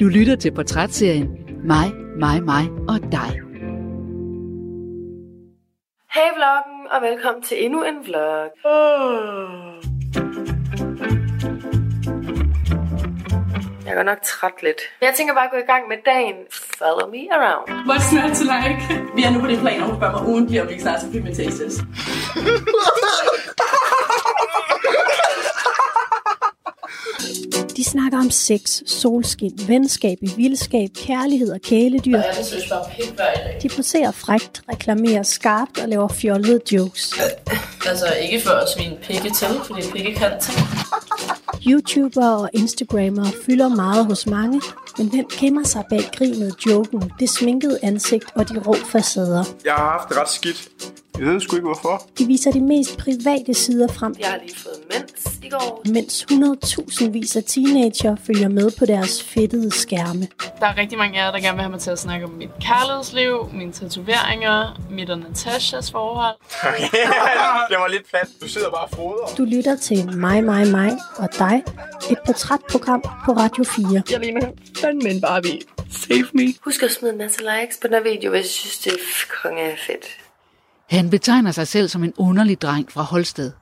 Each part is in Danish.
Du lytter til portrætserien Mig, mig, mig og dig. Hej vloggen, og velkommen til endnu en vlog. Jeg er godt nok træt lidt. Jeg tænker bare at gå i gang med dagen. Follow me around. What's not to like? Vi er nu på det plan, og hun spørger mig ugentligt, om vi ikke snart skal pigmentations. De snakker om sex, solskin, venskab i vildskab, kærlighed og kæledyr. Ja, det synes bare pik hver dag. De poserer frægt, reklamerer skarpt og laver fjollede jokes. Altså ikke for at svine pikke til, fordi pikke kan ting. YouTubere og Instagrammere fylder meget hos mange, men hvem gemmer sig bag grinet, joken, det sminkede ansigt og de rå facader? Jeg har haft det ret skidt. Jeg ved sgu ikke hvorfor. De viser de mest private sider frem, Jeg har lige fået mens i går. mens 100.000 vis af teenager følger med på deres fedtede skærme. Der er rigtig mange af jer, der gerne vil have mig til at snakke om mit kærlighedsliv, mine tatoveringer, mit og Natashas forhold. det var lidt plat. Du sidder bare og froder. Du lytter til Mig, mig, mig og dig, et portrætprogram på Radio 4. Jeg ligner fandme en Barbie. Save me. Husk at smide en masse likes på den her video, hvis I synes, det er konge fedt. Han betegner sig selv som en underlig dreng fra Holsted.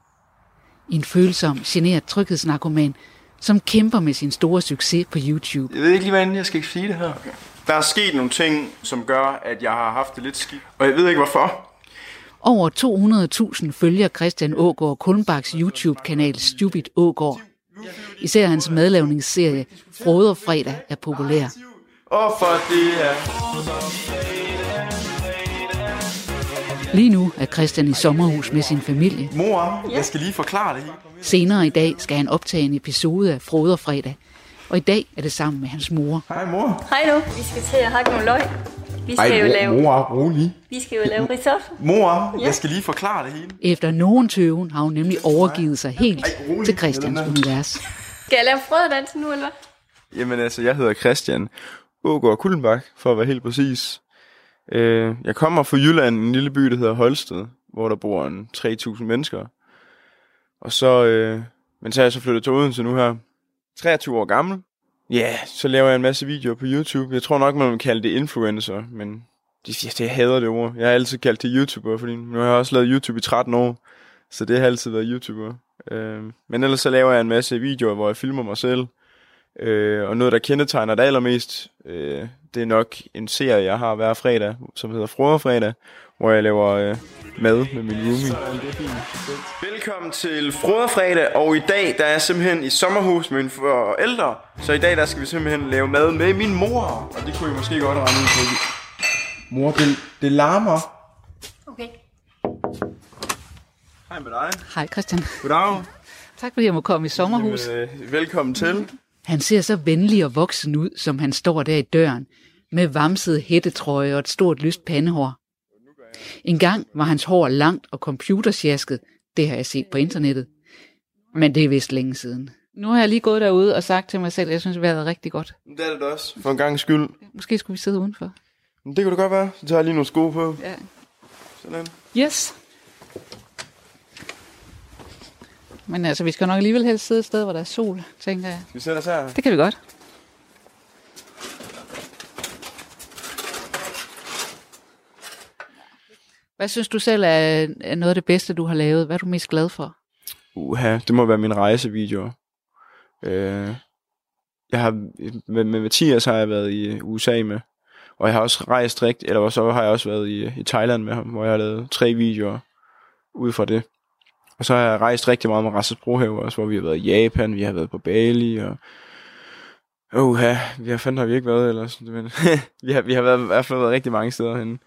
En følsom, generet tryghedsnarkoman, som kæmper med sin store succes på YouTube. Jeg ved ikke lige, hvordan jeg skal sige det her. Der er sket nogle ting, som gør, at jeg har haft det lidt skidt. Og jeg ved ikke hvorfor. Over 200.000 følger Christian Ågaard Kulmbaks YouTube-kanal Stupid Ågaard. Især hans madlavningsserie Froder Fredag er populær. Og for det er... Lige nu er Christian i sommerhus med sin familie. Mor, jeg skal lige forklare det. Senere i dag skal han optage en episode af Froder Fredag. Og i dag er det sammen med hans mor. Hej mor. Hej du. Vi skal til at hakke nogle løg. Vi skal jo lave, mor, rolig. vi skal jo lave risotto. Mor, jeg skal lige forklare det hele. Efter nogen tøven har hun nemlig overgivet sig helt Ej, rolig. til Christians univers. Skal jeg lave frøddansen nu, eller hvad? Jamen altså, jeg hedder Christian Ågaard Kullenbak, for at være helt præcis. Øh, jeg kommer fra Jylland, en lille by, der hedder Holsted, hvor der bor en 3.000 mennesker. Og så, øh, men så er jeg så flyttet til Odense nu her. 23 år gammel. Ja, yeah, så laver jeg en masse videoer på YouTube. Jeg tror nok, man vil kalde det influencer, men det, jeg, jeg hader det ord. Jeg har altid kaldt det YouTuber, fordi nu har jeg også lavet YouTube i 13 år. Så det har altid været YouTuber. Øh, men ellers så laver jeg en masse videoer, hvor jeg filmer mig selv. Øh, og noget, der kendetegner det allermest, øh, det er nok en serie, jeg har hver fredag, som hedder Froderfredag, hvor jeg laver øh, mad med min roomie. Velkommen til Froderfredag, og i dag der er jeg simpelthen i sommerhus med mine forældre. Så i dag der skal vi simpelthen lave mad med min mor, og det kunne I måske godt regne ud på. Mor, det, det larmer. Okay. Hej med dig. Hej Christian. Goddag. Tak fordi jeg må komme i sommerhus. Jamen, øh, velkommen til. Han ser så venlig og voksen ud, som han står der i døren, med vamset hættetrøje og et stort lyst pandehår. En gang var hans hår langt og computersjasket, det har jeg set på internettet. Men det er vist længe siden. Nu har jeg lige gået derude og sagt til mig selv, at jeg synes, det har været rigtig godt. Det er det da også. For en gang skyld. Måske skulle vi sidde udenfor. Det kunne det godt være. Så tager jeg lige nogle sko på. Ja. Sådan. Yes. Men altså, vi skal nok alligevel helst sidde et sted, hvor der er sol, tænker jeg. Skal vi sætte os her? Det kan vi godt. Hvad synes du selv er noget af det bedste, du har lavet? Hvad er du mest glad for? Uha, det må være min rejsevideoer. Øh, jeg har, med, med Mathias har jeg været i USA med, og jeg har også rejst rigtigt, eller så har jeg også været i, i Thailand med ham, hvor jeg har lavet tre videoer ud fra det. Og så har jeg rejst rigtig meget med Rasmus Brohave også, hvor vi har været i Japan, vi har været på Bali, og Uha, vi har fandme har vi ikke været ellers, men vi har, vi har været, i hvert fald været rigtig mange steder henne.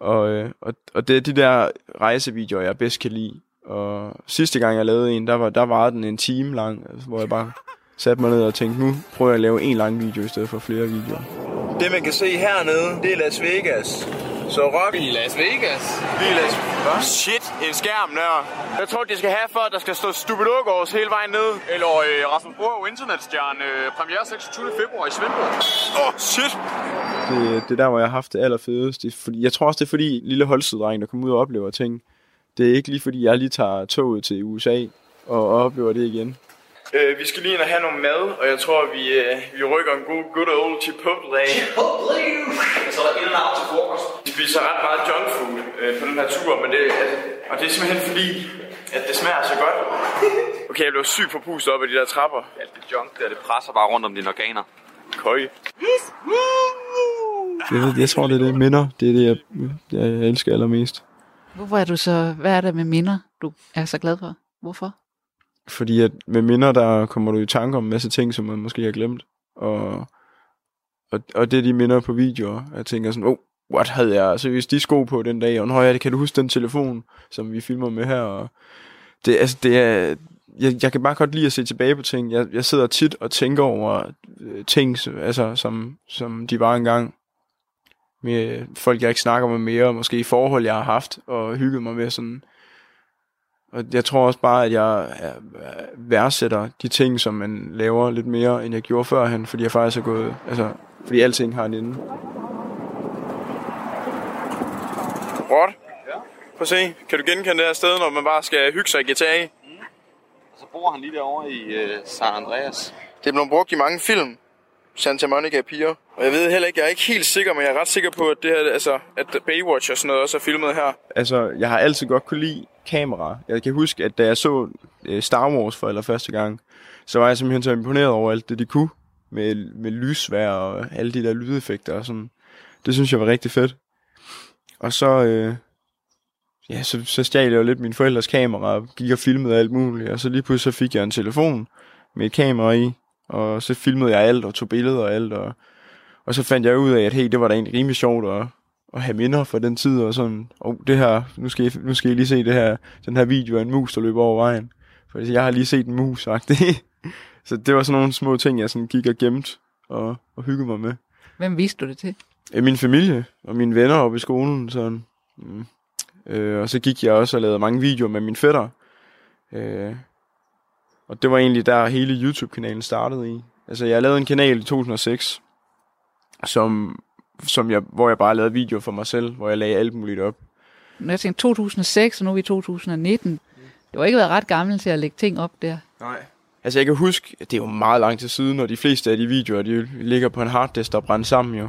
Og, øh, og, og det er de der rejsevideoer, jeg bedst kan lide. Og sidste gang jeg lavede en, der var, der var den en time lang, altså, hvor jeg bare satte mig ned og tænkte, nu prøver jeg at lave en lang video i stedet for flere videoer. Det man kan se hernede, det er Las Vegas. Så rock I Las Vegas. vi er Las Hvad? Shit, en skærm der. Jeg tror, de skal have for, at der skal stå Stupid Ågaards hele vejen ned. Eller øh, Rasmus Brohøv Internetstjerne. Øh, premiere 26. februar i Svendborg. Åh, oh, shit! Det, det er der, hvor jeg har haft det allerfedeste. Er fordi, jeg tror også, det er fordi lille holstedreng, der kommer ud og oplever ting. Det er ikke lige fordi, jeg lige tager toget til USA og, og oplever det igen. Øh, vi skal lige ind og have noget mad, og jeg tror, vi, øh, vi rykker en god good old Chipotle. Chipotle! Og så er der ind og til frokost. Vi spiser ret meget junk food øh, på den her tur, men det, altså, og det er simpelthen fordi, at det smager så godt. Okay, jeg blev sygt forpustet op af de der trapper. Alt det junk der, det presser bare rundt om dine organer. Køj. Jeg, ved, jeg tror, det er det minder. Det er det, jeg, jeg, jeg elsker allermest. Hvorfor er du så, hvad er det med minder, du er så glad for? Hvorfor? Fordi at med minder, der kommer du i tanke om en masse ting, som man måske har glemt. Og, og, og det er de minder på videoer. Jeg tænker sådan, oh, what havde jeg seriøst de sko på den dag? Og nå ja, kan du huske den telefon, som vi filmer med her? Og det, altså, det er, jeg, jeg kan bare godt lide at se tilbage på ting. Jeg, jeg sidder tit og tænker over øh, ting, altså, som, som de var engang. Med folk, jeg ikke snakker med mere, måske i forhold, jeg har haft, og hygget mig med sådan. Og jeg tror også bare, at jeg værdsætter de ting, som man laver lidt mere, end jeg gjorde førhen, fordi jeg faktisk er gået, altså, fordi alting har en ende. What? Prøv at se, kan du genkende det her sted, når man bare skal hygge sig i GTA? Så bor han lige derovre i øh, San Andreas. Det er blevet brugt i mange film. Santa Monica Pier. Og jeg ved heller ikke, jeg er ikke helt sikker, men jeg er ret sikker på, at det her, altså, at Baywatch og sådan noget også er filmet her. Altså, jeg har altid godt kunne lide kamera. Jeg kan huske, at da jeg så øh, Star Wars for eller første gang, så var jeg simpelthen så imponeret over alt det, de kunne. Med, med lysvær og alle de der lydeffekter og sådan. Det synes jeg var rigtig fedt. Og så, øh, ja, så, så stjal jeg jo lidt min forældres kamera og gik og filmede alt muligt. Og så lige pludselig så fik jeg en telefon med et kamera i, og så filmede jeg alt og tog billeder og alt. Og, og så fandt jeg ud af, at hey, det var da egentlig rimelig sjovt at, at have minder fra den tid. Og sådan, oh, det her, nu skal, I, nu skal I lige se det her, den her video af en mus, der løber over vejen. For jeg har lige set en mus, sagt. Så det var sådan nogle små ting, jeg sådan gik og gemte og, og hyggede mig med. Hvem viste du det til? Min familie og mine venner oppe i skolen. Sådan. Mm. Øh, og så gik jeg også og lavede mange videoer med mine fætter. Øh, og det var egentlig der hele YouTube-kanalen startede i. Altså jeg lavede en kanal i 2006, som, som jeg, hvor jeg bare lavede videoer for mig selv, hvor jeg lagde alt muligt op. Når jeg tænkte 2006, og nu er vi i 2019. Det var ikke været ret gammel til at lægge ting op der. Nej. Altså jeg kan huske, det er jo meget lang tid siden, og de fleste af de videoer, de ligger på en harddisk, der brænder sammen jo.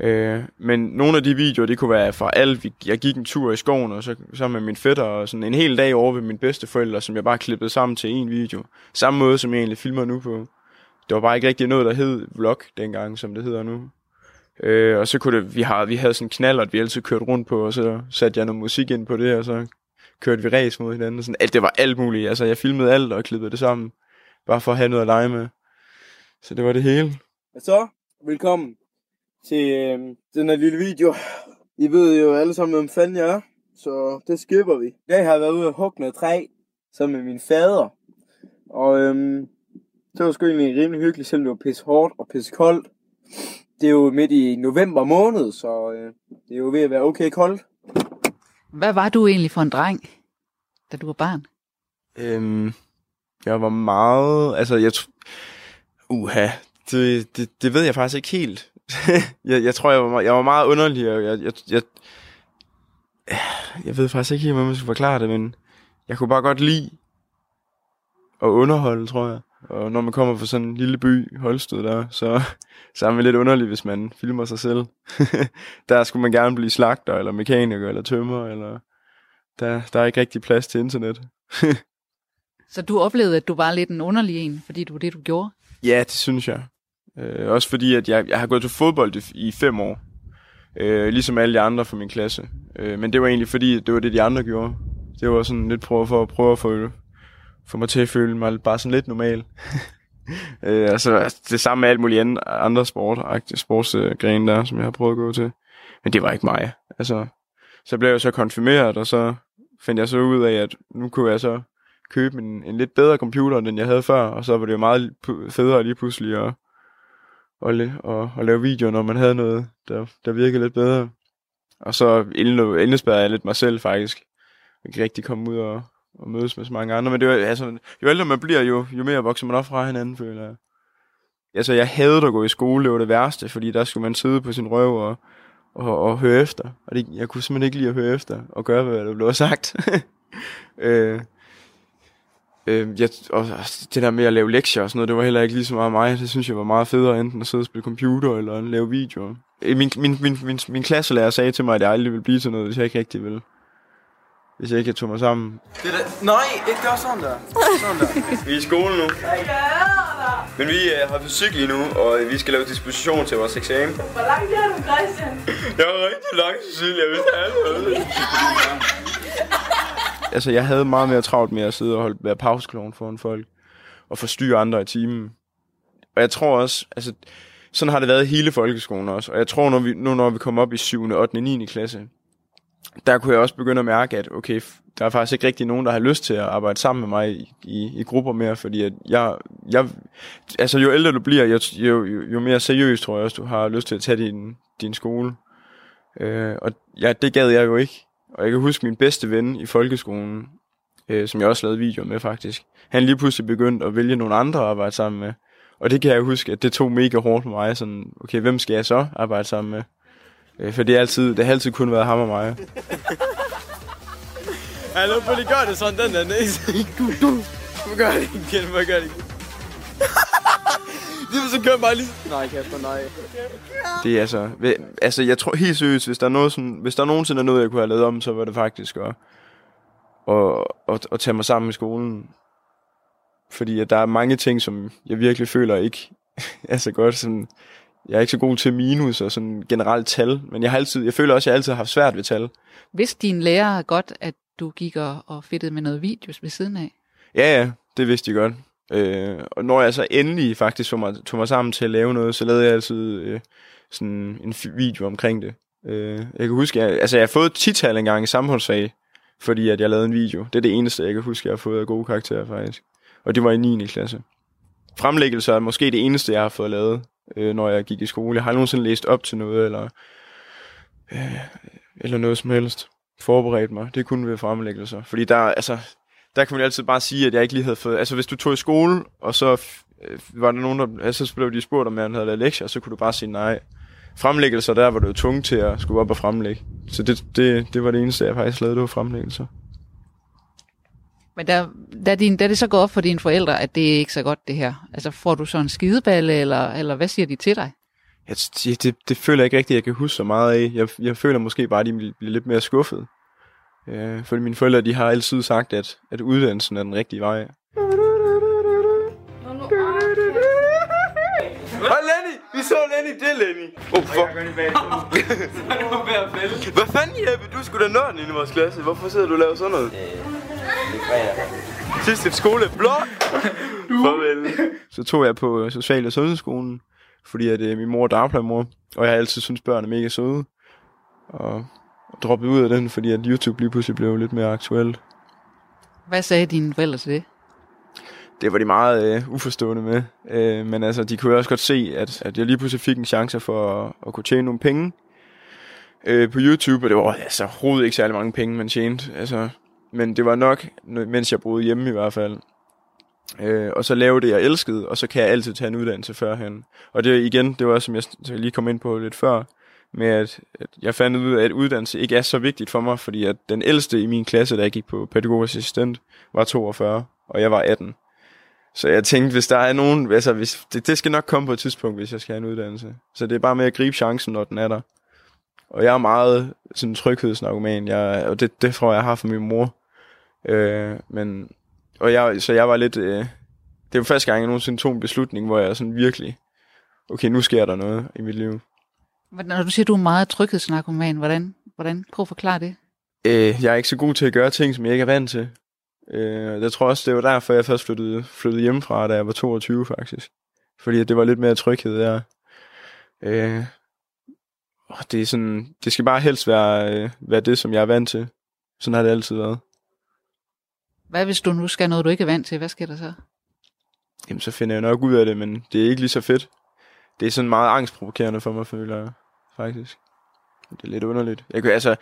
Øh, men nogle af de videoer, det kunne være fra alt. Jeg gik en tur i skoven, og så sammen med min fætter, og sådan en hel dag over ved mine bedsteforældre, som jeg bare klippede sammen til en video. Samme måde, som jeg egentlig filmer nu på. Det var bare ikke rigtig noget, der hed vlog dengang, som det hedder nu. Øh, og så kunne det, vi, har, vi havde sådan en knallert, vi altid kørte rundt på, og så satte jeg noget musik ind på det, og så kørte vi race mod hinanden. Sådan, alt, det var alt muligt. Altså, jeg filmede alt og klippede det sammen. Bare for at have noget at lege med. Så det var det hele. Og så, velkommen til øh, den her lille video. I ved jo alle sammen, hvem fanden jeg er, så det skipper vi. Jeg har været ude og hugge noget træ sammen med min fader. Og øhm, det var sgu egentlig rimelig hyggeligt, selvom det var pisse hårdt og pisse koldt. Det er jo midt i november måned, så øh, det er jo ved at være okay koldt. Hvad var du egentlig for en dreng, da du var barn? Øhm, jeg var meget... Altså, jeg... Uha, det, det, det ved jeg faktisk ikke helt. jeg, jeg tror, jeg var, jeg var meget underlig, og jeg, jeg, jeg, jeg ved faktisk ikke helt, hvordan man skal forklare det, men jeg kunne bare godt lide at underholde, tror jeg. Og når man kommer fra sådan en lille by, Holsted der, så, så er man lidt underlig, hvis man filmer sig selv. der skulle man gerne blive slagter, eller mekaniker, eller tømmer, eller der, der er ikke rigtig plads til internet. så du oplevede, at du var lidt en underlig en, fordi du var det, du gjorde? Ja, det synes jeg. Øh, også fordi, at jeg, jeg har gået til fodbold i, i fem år. Øh, ligesom alle de andre fra min klasse. Øh, men det var egentlig fordi, det var det, de andre gjorde. Det var sådan lidt prøve for at prøve at få, få mig til at føle mig bare sådan lidt normal. øh, altså, altså, det samme med alt muligt andet, andre sport, sportsgrene der, som jeg har prøvet at gå til. Men det var ikke mig. Altså, så blev jeg så konfirmeret, og så fandt jeg så ud af, at nu kunne jeg så købe en, en lidt bedre computer, end jeg havde før, og så var det jo meget federe lige pludselig at og, at, og lave videoer, når man havde noget, der, der virkede lidt bedre. Og så indespærrede jeg lidt mig selv faktisk. Jeg kan rigtig komme ud og, og mødes med så mange andre. Men det var, altså, jo ældre man bliver, jo, jo mere vokser man op fra hinanden, føler jeg. Altså, jeg havde at gå i skole, det var det værste, fordi der skulle man sidde på sin røv og, og, og høre efter. Og det, jeg kunne simpelthen ikke lide at høre efter og gøre, hvad der blev sagt. øh, Øh, jeg, og det der med at lave lektier og sådan noget, det var heller ikke lige så meget mig. Det synes jeg var meget federe, enten at sidde og spille computer eller lave videoer. Min, min, min, min, min klasselærer sagde til mig, at jeg aldrig ville blive til noget, hvis jeg ikke rigtig ville. Hvis jeg ikke tog mig sammen. Det der, nej, ikke gør sådan der. Sådan der. Vi er i skole nu. Men vi uh, har fysik lige nu, og vi skal lave disposition til vores eksamen. Hvor langt er du, Christian? Jeg er rigtig langt, Cecilia. Jeg vidste alt. altså, jeg havde meget mere travlt med at sidde og holde, være pausekloven foran folk. Og forstyrre andre i timen. Og jeg tror også, altså, sådan har det været hele folkeskolen også. Og jeg tror, når vi, nu når vi kommer op i 7., 8., 9. klasse, der kunne jeg også begynde at mærke, at okay, der er faktisk ikke rigtig nogen, der har lyst til at arbejde sammen med mig i, i, i grupper mere, fordi at jeg, jeg, altså jo ældre du bliver, jo, jo, jo mere seriøst tror jeg også, du har lyst til at tage din, din skole. Øh, og ja, det gad jeg jo ikke. Og jeg kan huske min bedste ven i folkeskolen, øh, som jeg også lavede videoer med faktisk. Han lige pludselig begyndte at vælge nogle andre at arbejde sammen med. Og det kan jeg huske, at det tog mega hårdt for mig. Sådan, okay, hvem skal jeg så arbejde sammen med? Øh, for det, er altid, det har altid kun været ham og mig. Nu får de gøre det sådan, den der næse. Du, du. Må gøre det igen, må gøre det igen. Det vil så køre bare lige... Nej, Kasper, nej. Det er altså... Altså, jeg tror helt seriøst, hvis der, er noget sådan, hvis der nogensinde er noget, jeg kunne have lavet om, så var det faktisk at, at, at, at tage mig sammen i skolen. Fordi at der er mange ting, som jeg virkelig føler ikke er så godt. Sådan, jeg er ikke så god til minus og sådan generelt tal, men jeg, har altid, jeg føler også, at jeg altid har haft svært ved tal. Vidste din lærer godt, at du gik og, og fedtede med noget videos ved siden af? Ja, ja, det vidste de godt. Øh, og når jeg så endelig faktisk tog mig, tog mig sammen til at lave noget, så lavede jeg altid øh, sådan en video omkring det. Øh, jeg kan huske, jeg, altså jeg har fået tital engang i samfundsfag, fordi at jeg lavede en video. Det er det eneste, jeg kan huske, jeg har fået af gode karakterer faktisk. Og det var i 9. klasse. Fremlæggelser er måske det eneste, jeg har fået lavet, øh, når jeg gik i skole. Jeg har aldrig nogensinde læst op til noget, eller, øh, eller noget som helst. Forberedt mig. Det kunne ved fremlæggelser. Fordi der, altså, der kan man altid bare sige, at jeg ikke lige havde fået... Altså, hvis du tog i skole, og så øh, var der nogen, der... Altså, så blev de spurgt, om jeg havde lavet lektier, så kunne du bare sige nej. Fremlæggelser, der var du jo tvunget til at skulle op og fremlægge. Så det, det, det var det eneste, jeg faktisk lavede, det var fremlæggelser. Men der, der, din, der det så går op for dine forældre, at det er ikke så godt det her. Altså får du så en skideballe, eller, eller hvad siger de til dig? Ja, det, det føler jeg ikke rigtigt, jeg kan huske så meget af. Jeg, jeg føler måske bare, at de bliver lidt mere skuffet. Ja, fordi mine forældre, de har altid sagt, at, at uddannelsen er den rigtige vej. Hej Lenny! Vi så Lenny, det er Lenny. Oh, fuck. Hvad fanden, Jeppe? Du skulle da nørden inde i vores klasse. Hvorfor sidder du og laver sådan noget? Sidste skole. Blok! Farvel. Så tog jeg på Social- og Sundhedsskolen, fordi at, øh, min mor er dagplejemor, og jeg har altid synes børn er mega søde. Og droppet ud af den, fordi at YouTube lige pludselig blev lidt mere aktuelt. Hvad sagde dine forældre til det? Det var de meget øh, uforstående med. Øh, men altså, de kunne også godt se, at, at jeg lige pludselig fik en chance for at, at kunne tjene nogle penge øh, på YouTube, og det var altså overhovedet ikke særlig mange penge, man tjente. Altså, men det var nok, mens jeg boede hjemme i hvert fald. Øh, og så lave det, jeg elskede, og så kan jeg altid tage en uddannelse førhen. Og det igen, det var som jeg lige kom ind på lidt før, med at, at jeg fandt ud af, at uddannelse ikke er så vigtigt for mig, fordi at den ældste i min klasse, der jeg gik på pædagogisk assistent, var 42, og jeg var 18. Så jeg tænkte, hvis der er nogen, altså hvis, det, det skal nok komme på et tidspunkt, hvis jeg skal have en uddannelse. Så det er bare med at gribe chancen, når den er der. Og jeg er meget sådan en tryghedsnarkoman, jeg, og det, det tror jeg, jeg har fra min mor. Øh, men, og jeg, så jeg var lidt, øh, det var første gang, jeg nogensinde tog en beslutning, hvor jeg sådan virkelig, okay, nu sker der noget i mit liv. Når du siger, du er meget tryghedsnarkoman, hvordan, hvordan? Prøv at forklare det. Øh, jeg er ikke så god til at gøre ting, som jeg ikke er vant til. Øh, jeg tror også, det var derfor, jeg først flyttede, flyttede hjemmefra, da jeg var 22 faktisk. Fordi det var lidt mere tryghed der. Øh, det, er sådan, det skal bare helst være, øh, være det, som jeg er vant til. Sådan har det altid været. Hvad hvis du nu skal noget, du ikke er vant til? Hvad sker der så? Jamen, så finder jeg nok ud af det, men det er ikke lige så fedt. Det er sådan meget angstprovokerende for mig, føler jeg faktisk. Det er lidt underligt. Jeg kunne, altså,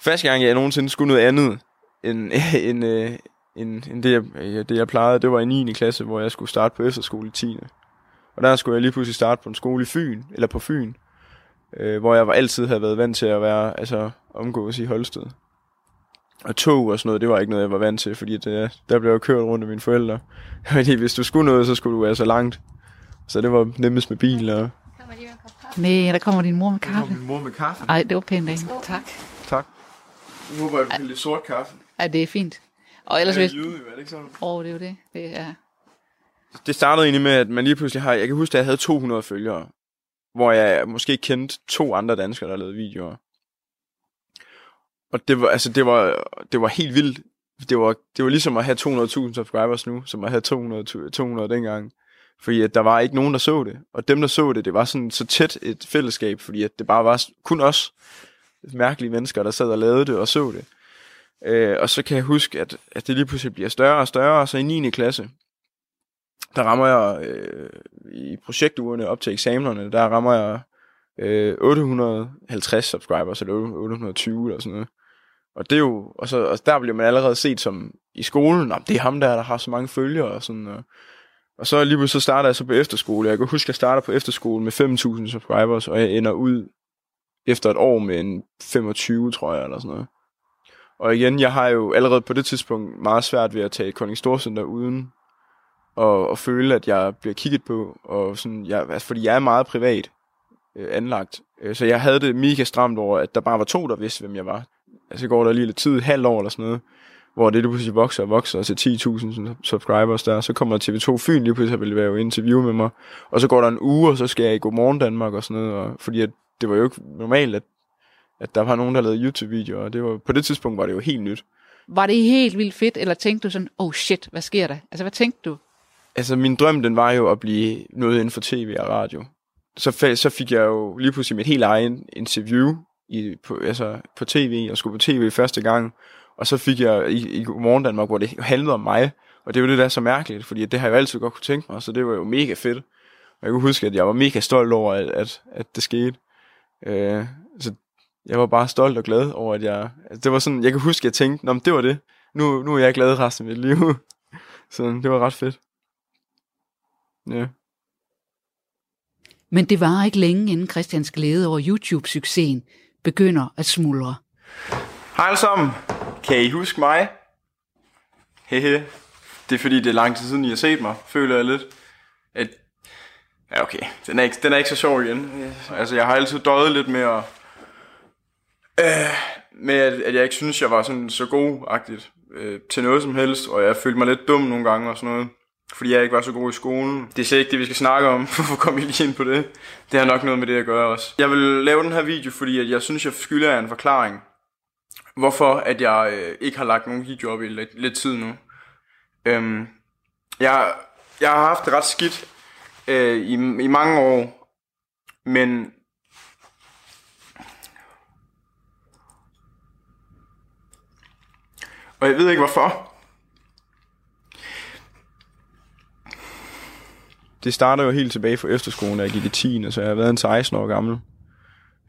første gang jeg nogensinde skulle noget andet, end, end, end, end, end det, jeg, det, jeg plejede, det var i 9. klasse, hvor jeg skulle starte på efterskole i 10. Og der skulle jeg lige pludselig starte på en skole i Fyn, eller på Fyn, øh, hvor jeg var, altid havde været vant til at være, altså omgås i Holsted. Og tog og sådan noget, det var ikke noget, jeg var vant til, fordi det, der blev jeg kørt rundt af mine forældre. Fordi hvis du skulle noget, så skulle du være så langt. Så det var nemmest med bil. Og... Nej, der kommer din mor med kaffe. min mor med kaffe. Ej, det var pænt af. Tak. Tak. Nu håber jeg, du lidt sort kaffe. Ej, det er fint. Og ellers Det er jyde, er det ikke sådan? Åh, oh, det er jo det. Det er... Det startede egentlig med, at man lige pludselig har... Jeg kan huske, at jeg havde 200 følgere. Hvor jeg måske kendte to andre danskere, der lavede videoer. Og det var, altså, det var, det var helt vildt. Det var, det var ligesom at have 200.000 subscribers nu, som at have 200, 200 dengang. Fordi at der var ikke nogen, der så det. Og dem, der så det, det var sådan så tæt et fællesskab, fordi at det bare var kun os mærkelige mennesker, der sad og lavede det og så det. Øh, og så kan jeg huske, at, at det lige pludselig bliver større og større, og så i 9. klasse, der rammer jeg øh, i projektugerne op til eksamenerne, der rammer jeg øh, 850 subscribers, eller 820 eller sådan noget. Og det er jo, og, så, og der bliver man allerede set som i skolen, om det er ham der, der har så mange følgere og sådan og, og så lige pludselig så starter jeg så på efterskole. Jeg kan huske, at jeg starter på efterskole med 5.000 subscribers, og jeg ender ud efter et år med en 25, tror jeg, eller sådan noget. Og igen, jeg har jo allerede på det tidspunkt meget svært ved at tage Kolding Storcenter uden og, og føle, at jeg bliver kigget på, og sådan, jeg, altså, fordi jeg er meget privat øh, anlagt. Øh, så jeg havde det mega stramt over, at der bare var to, der vidste, hvem jeg var. Altså går der lige lidt tid, et halvt år eller sådan noget, hvor det lige pludselig vokser og vokser altså til 10.000 subscribers der. Så kommer TV2 Fyn lige pludselig vil være interview med mig. Og så går der en uge, og så skal jeg i Godmorgen Danmark og sådan noget. Og, fordi at det var jo ikke normalt, at, at der var nogen, der lavede YouTube-videoer. Og det var, på det tidspunkt var det jo helt nyt. Var det helt vildt fedt, eller tænkte du sådan, oh shit, hvad sker der? Altså, hvad tænkte du? Altså min drøm, den var jo at blive noget inden for tv og radio. Så, så fik jeg jo lige pludselig mit helt egen interview i, på, altså, på tv, og skulle på tv første gang. Og så fik jeg i, i Godmorgen Danmark, hvor det handlede om mig. Og det er jo det, der er så mærkeligt, fordi det har jeg jo altid godt kunne tænke mig, så det var jo mega fedt. Og jeg kunne huske, at jeg var mega stolt over, at, at, at det skete. Øh, så jeg var bare stolt og glad over, at jeg... Altså, det var sådan, jeg kan huske, at jeg tænkte, Nå, men det var det. Nu, nu er jeg glad resten af mit liv. så det var ret fedt. Ja. Men det var ikke længe, inden Christians glæde over YouTube-succesen begynder at smuldre. Hej alle sammen. Kan I huske mig? Hehe. Det er fordi, det er lang tid siden, I har set mig, føler jeg lidt. At... Ja, okay. Den er, ikke, den er ikke så sjov igen. Altså, jeg har altid døjet lidt med at... Øh, med at, at jeg ikke synes, jeg var sådan så god-agtigt øh, til noget som helst, og jeg følte mig lidt dum nogle gange og sådan noget, fordi jeg ikke var så god i skolen. Det er slet ikke det, vi skal snakke om, hvorfor kom I lige ind på det? Det har nok noget med det at gøre også. Jeg vil lave den her video, fordi at jeg synes, jeg skylder jer en forklaring hvorfor at jeg øh, ikke har lagt nogen video op i lidt, lidt tid nu. Øhm, jeg, jeg har haft det ret skidt øh, i, i mange år, men og jeg ved ikke hvorfor. Det starter jo helt tilbage fra efterskolen, da jeg gik i 10. Så jeg har været en 16 år gammel.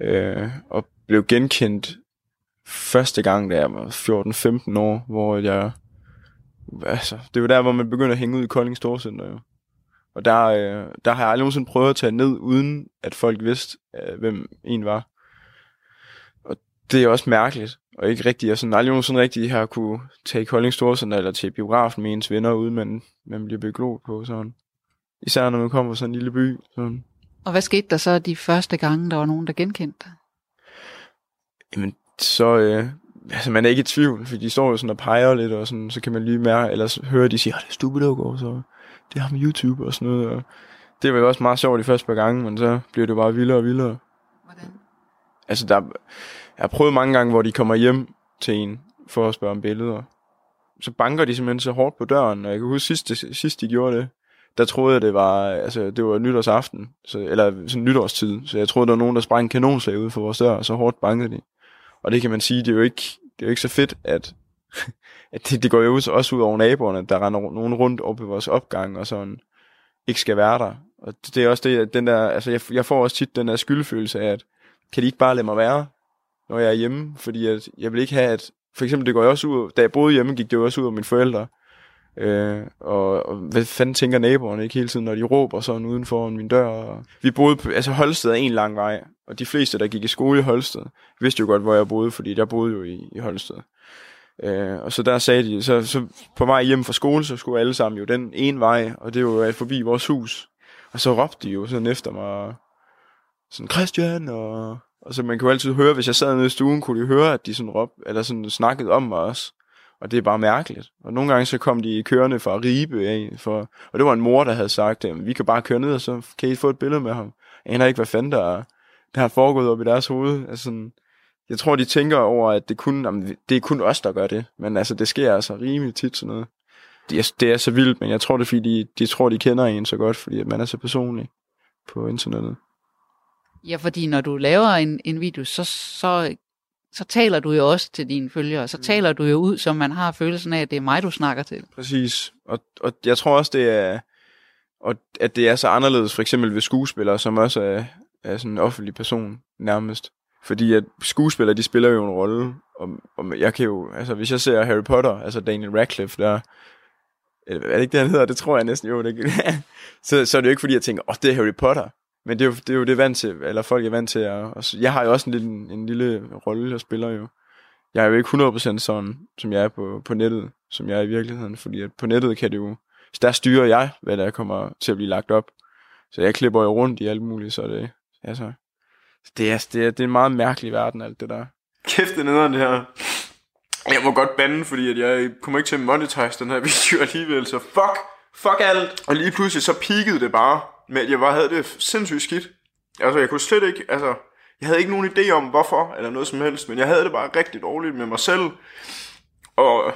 Øh, og blev genkendt første gang, da jeg var 14-15 år, hvor jeg... Altså, det var der, hvor man begyndte at hænge ud i Kolding Storcenter, jo. Og der, øh, der har jeg aldrig nogensinde prøvet at tage ned, uden at folk vidste, øh, hvem en var. Og det er også mærkeligt, og ikke rigtigt. jeg sådan aldrig nogensinde rigtig har kunne tage i Kolding Storcenter, eller til biografen med ens venner, uden man, man bliver beglot på sådan. Især når man kommer fra sådan en lille by. Sådan. Og hvad skete der så de første gange, der var nogen, der genkendte dig? Jamen, så øh, altså man er ikke i tvivl, for de står jo sådan og peger lidt, og sådan, så kan man lige mærke, eller høre, de siger, det er Stupidog, så det har med YouTube og sådan noget, og det var jo også meget sjovt de første par gange, men så bliver det bare vildere og vildere. Hvordan? Altså, der, jeg har prøvet mange gange, hvor de kommer hjem til en, for at spørge om billeder. Så banker de simpelthen så hårdt på døren, og jeg kan huske sidst, sidst de gjorde det, der troede jeg, det var, altså, det var nytårsaften, så, eller sådan nytårstid, så jeg troede, der var nogen, der sprang en kanonslag ud for vores dør, og så hårdt bankede de. Og det kan man sige, det er jo ikke, det er jo ikke så fedt, at, at det, det går jo også ud over naboerne, der render nogen rundt op i vores opgang, og sådan ikke skal være der. Og det er også det, at den der, altså jeg, jeg får også tit den der skyldfølelse af, at kan de ikke bare lade mig være, når jeg er hjemme? Fordi at jeg vil ikke have, at for eksempel det går jo også ud, da jeg boede hjemme, gik det jo også ud af mine forældre. Øh, og, og hvad fanden tænker naboerne ikke hele tiden, når de råber sådan uden for min dør. Og vi boede på, altså Holsted er en lang vej, og de fleste, der gik i skole i Holsted, vidste jo godt, hvor jeg boede, fordi jeg boede jo i, i Holsted. Øh, og så der sagde de, så, så på vej hjem fra skole, så skulle alle sammen jo den ene vej, og det var jo forbi vores hus. Og så råbte de jo sådan efter mig, sådan, Christian, og, og så man kunne altid høre, hvis jeg sad nede i stuen, kunne de høre, at de sådan råbte, eller sådan snakkede om mig også. Og det er bare mærkeligt. Og nogle gange så kom de kørende fra Ribe af, for, og det var en mor, der havde sagt, at vi kan bare køre ned, og så kan I få et billede med ham. Jeg aner ikke, hvad fanden der, er, der har foregået op i deres hoved. Altså sådan, jeg tror, de tænker over, at det, kun, jamen, det er kun os, der gør det. Men altså, det sker altså rimelig tit sådan noget. Det er, det er så vildt, men jeg tror det er, fordi de, de tror, de kender en så godt, fordi man er så personlig på internettet. Ja, fordi når du laver en, en video, så, så, så taler du jo også til dine følgere. Så mm. taler du jo ud, som man har følelsen af, at det er mig, du snakker til. Præcis. Og, og jeg tror også, det er, og at det er så anderledes, for eksempel ved skuespillere, som også er, er sådan en offentlig person nærmest. Fordi at skuespillere, de spiller jo en rolle, og, og jeg kan jo, altså hvis jeg ser Harry Potter, altså Daniel Radcliffe der, eller er det ikke det, han hedder? Det tror jeg næsten jo. Det, så, så er det jo ikke, fordi jeg tænker, åh, oh, det er Harry Potter. Men det er jo det, er jo det vant til, eller folk er vant til. At, og jeg har jo også en lille, en lille rolle, jeg spiller jo. Jeg er jo ikke 100% sådan, som jeg er på, på nettet, som jeg er i virkeligheden. Fordi at på nettet kan det jo, så der styrer jeg, hvad der kommer til at blive lagt op. Så jeg klipper jo rundt i alt muligt, så det, altså, det er, det er, det er en meget mærkelig verden, alt det der. Kæft, det nederen, det her. Jeg må godt bande, fordi at jeg kommer ikke til at monetize den her video alligevel, så fuck, fuck alt. Og lige pludselig så peakede det bare, men jeg bare havde det sindssygt skidt. Altså, jeg kunne slet ikke, altså, jeg havde ikke nogen idé om hvorfor, eller noget som helst, men jeg havde det bare rigtig dårligt med mig selv, og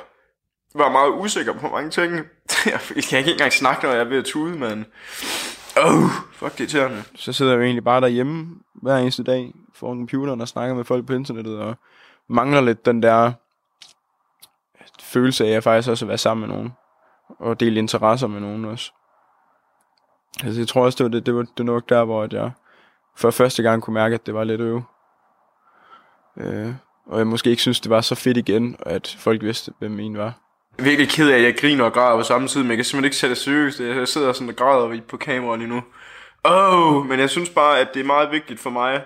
var meget usikker på mange ting. jeg kan ikke engang snakke, når jeg er ved at tude, men... Oh, fuck det irriterende. Så sidder jeg jo egentlig bare derhjemme hver eneste dag foran computeren og snakker med folk på internettet, og mangler lidt den der følelse af at faktisk også at være sammen med nogen, og dele interesser med nogen også. Altså, jeg tror også, det var, det, det var, det var nok der, hvor jeg for første gang kunne mærke, at det var lidt øve. Øh, og jeg måske ikke synes, det var så fedt igen, at folk vidste, hvem min var. Jeg er virkelig ked af, at jeg griner og græder på samme tid, men jeg kan simpelthen ikke sætte det seriøst. Jeg sidder sådan og græder på kameraet lige nu. Oh, men jeg synes bare, at det er meget vigtigt for mig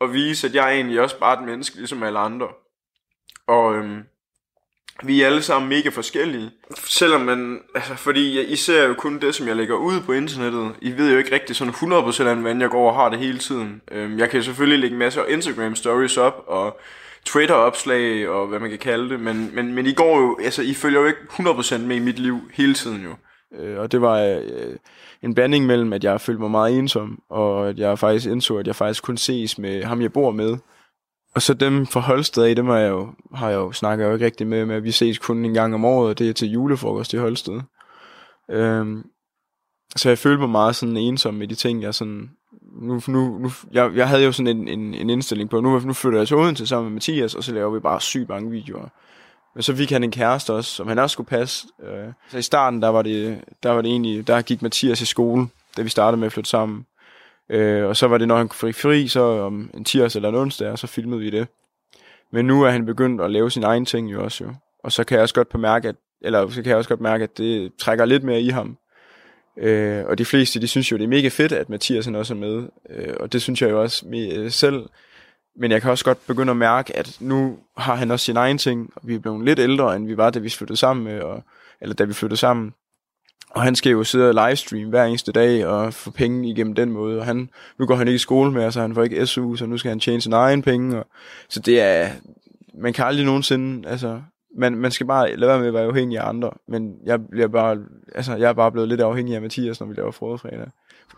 at vise, at jeg er egentlig også bare et menneske, ligesom alle andre. Og øhm, vi er alle sammen mega forskellige. Selvom man, altså fordi jeg, I ser jo kun det, som jeg lægger ud på internettet. I ved jo ikke rigtig sådan 100% af, hvordan jeg går og har det hele tiden. Øhm, jeg kan selvfølgelig lægge masser af Instagram stories op, og Twitter-opslag, og hvad man kan kalde det. Men, men, men I går jo, altså I følger jo ikke 100% med i mit liv hele tiden jo. Øh, og det var øh, en blanding mellem, at jeg følte mig meget ensom, og at jeg faktisk indså, at jeg faktisk kun ses med ham, jeg bor med. Og så dem fra Holsted af, dem har jeg jo, har jeg jo snakket jo ikke rigtig med, med, at vi ses kun en gang om året, og det er til julefrokost i Holsted. Øhm, så jeg følte mig meget sådan ensom med de ting, jeg sådan... Nu, nu, nu, jeg, jeg havde jo sådan en, en, en indstilling på, nu, nu flytter jeg til Odense sammen med Mathias, og så laver vi bare sygt mange videoer. Men så fik han en kæreste også, som han også skulle passe. Øh, så i starten, der var det, der var det egentlig, der gik Mathias i skole, da vi startede med at flytte sammen. Øh, og så var det, når han fik fri, så om en tirsdag eller en onsdag, og så filmede vi det. Men nu er han begyndt at lave sin egen ting jo også jo. Og så kan jeg også godt bemærke, at, eller så kan jeg også godt mærke, at det trækker lidt mere i ham. Øh, og de fleste, de synes jo, det er mega fedt, at Mathias han også er med. Øh, og det synes jeg jo også med, øh, selv. Men jeg kan også godt begynde at mærke, at nu har han også sin egen ting, og vi er blevet lidt ældre, end vi var, da vi flyttede sammen, med, og, eller da vi flyttede sammen. Og han skal jo sidde og livestream hver eneste dag og få penge igennem den måde. Og han, nu går han ikke i skole mere, så han får ikke SU, så nu skal han tjene sin egen penge. Og, så det er, man kan aldrig nogensinde, altså, man, man skal bare lade være med at være afhængig af andre. Men jeg, bliver bare, altså, jeg er bare blevet lidt afhængig af Mathias, når vi laver frødefredag.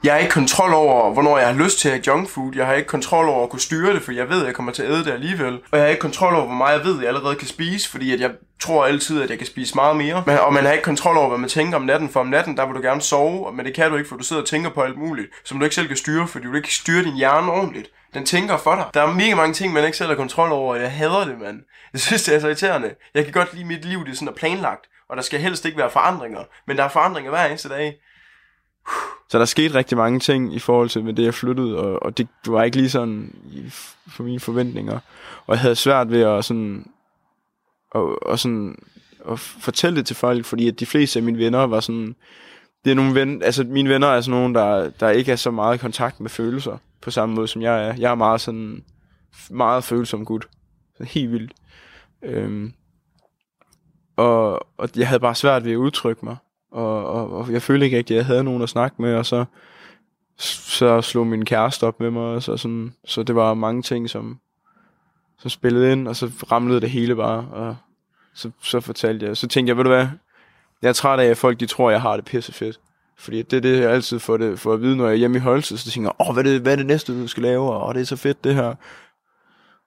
Jeg har ikke kontrol over, hvornår jeg har lyst til at have junk food. Jeg har ikke kontrol over at kunne styre det, for jeg ved, at jeg kommer til at æde det alligevel. Og jeg har ikke kontrol over, hvor meget jeg ved, jeg allerede kan spise, fordi at jeg tror altid, at jeg kan spise meget mere. Men, og man har ikke kontrol over, hvad man tænker om natten, for om natten, der vil du gerne sove, men det kan du ikke, for du sidder og tænker på alt muligt, som du ikke selv kan styre, fordi du ikke kan styre din hjerne ordentligt. Den tænker for dig. Der er mega mange ting, man ikke selv har kontrol over, og jeg hader det, mand. Jeg synes, det er så irriterende. Jeg kan godt lide mit liv, det er sådan er planlagt, og der skal helst ikke være forandringer, men der er forandringer hver eneste dag. Så der skete rigtig mange ting i forhold til med det, jeg flyttede, og, og det var ikke lige sådan i, for mine forventninger. Og jeg havde svært ved at sådan, og, og sådan, at fortælle det til folk, fordi at de fleste af mine venner var sådan, det er nogle ven, altså mine venner er sådan nogen, der, der ikke er så meget i kontakt med følelser, på samme måde som jeg er. Jeg er meget sådan, meget følsom gut. Helt vildt. Øhm, og, og jeg havde bare svært ved at udtrykke mig. Og, og, og jeg følte ikke rigtig, at jeg havde nogen at snakke med, og så, så slog min kæreste op med mig også, og sådan, så det var mange ting, som, som spillede ind, og så ramlede det hele bare, og så, så fortalte jeg, så tænkte jeg, ved du hvad, jeg er træt af, at folk de tror, jeg har det pisse fedt. Fordi det er det, jeg altid får, det, får at vide, når jeg er hjemme i Holse, så tænker jeg, åh, hvad er, det, hvad er det næste, du skal lave, og det er så fedt det her.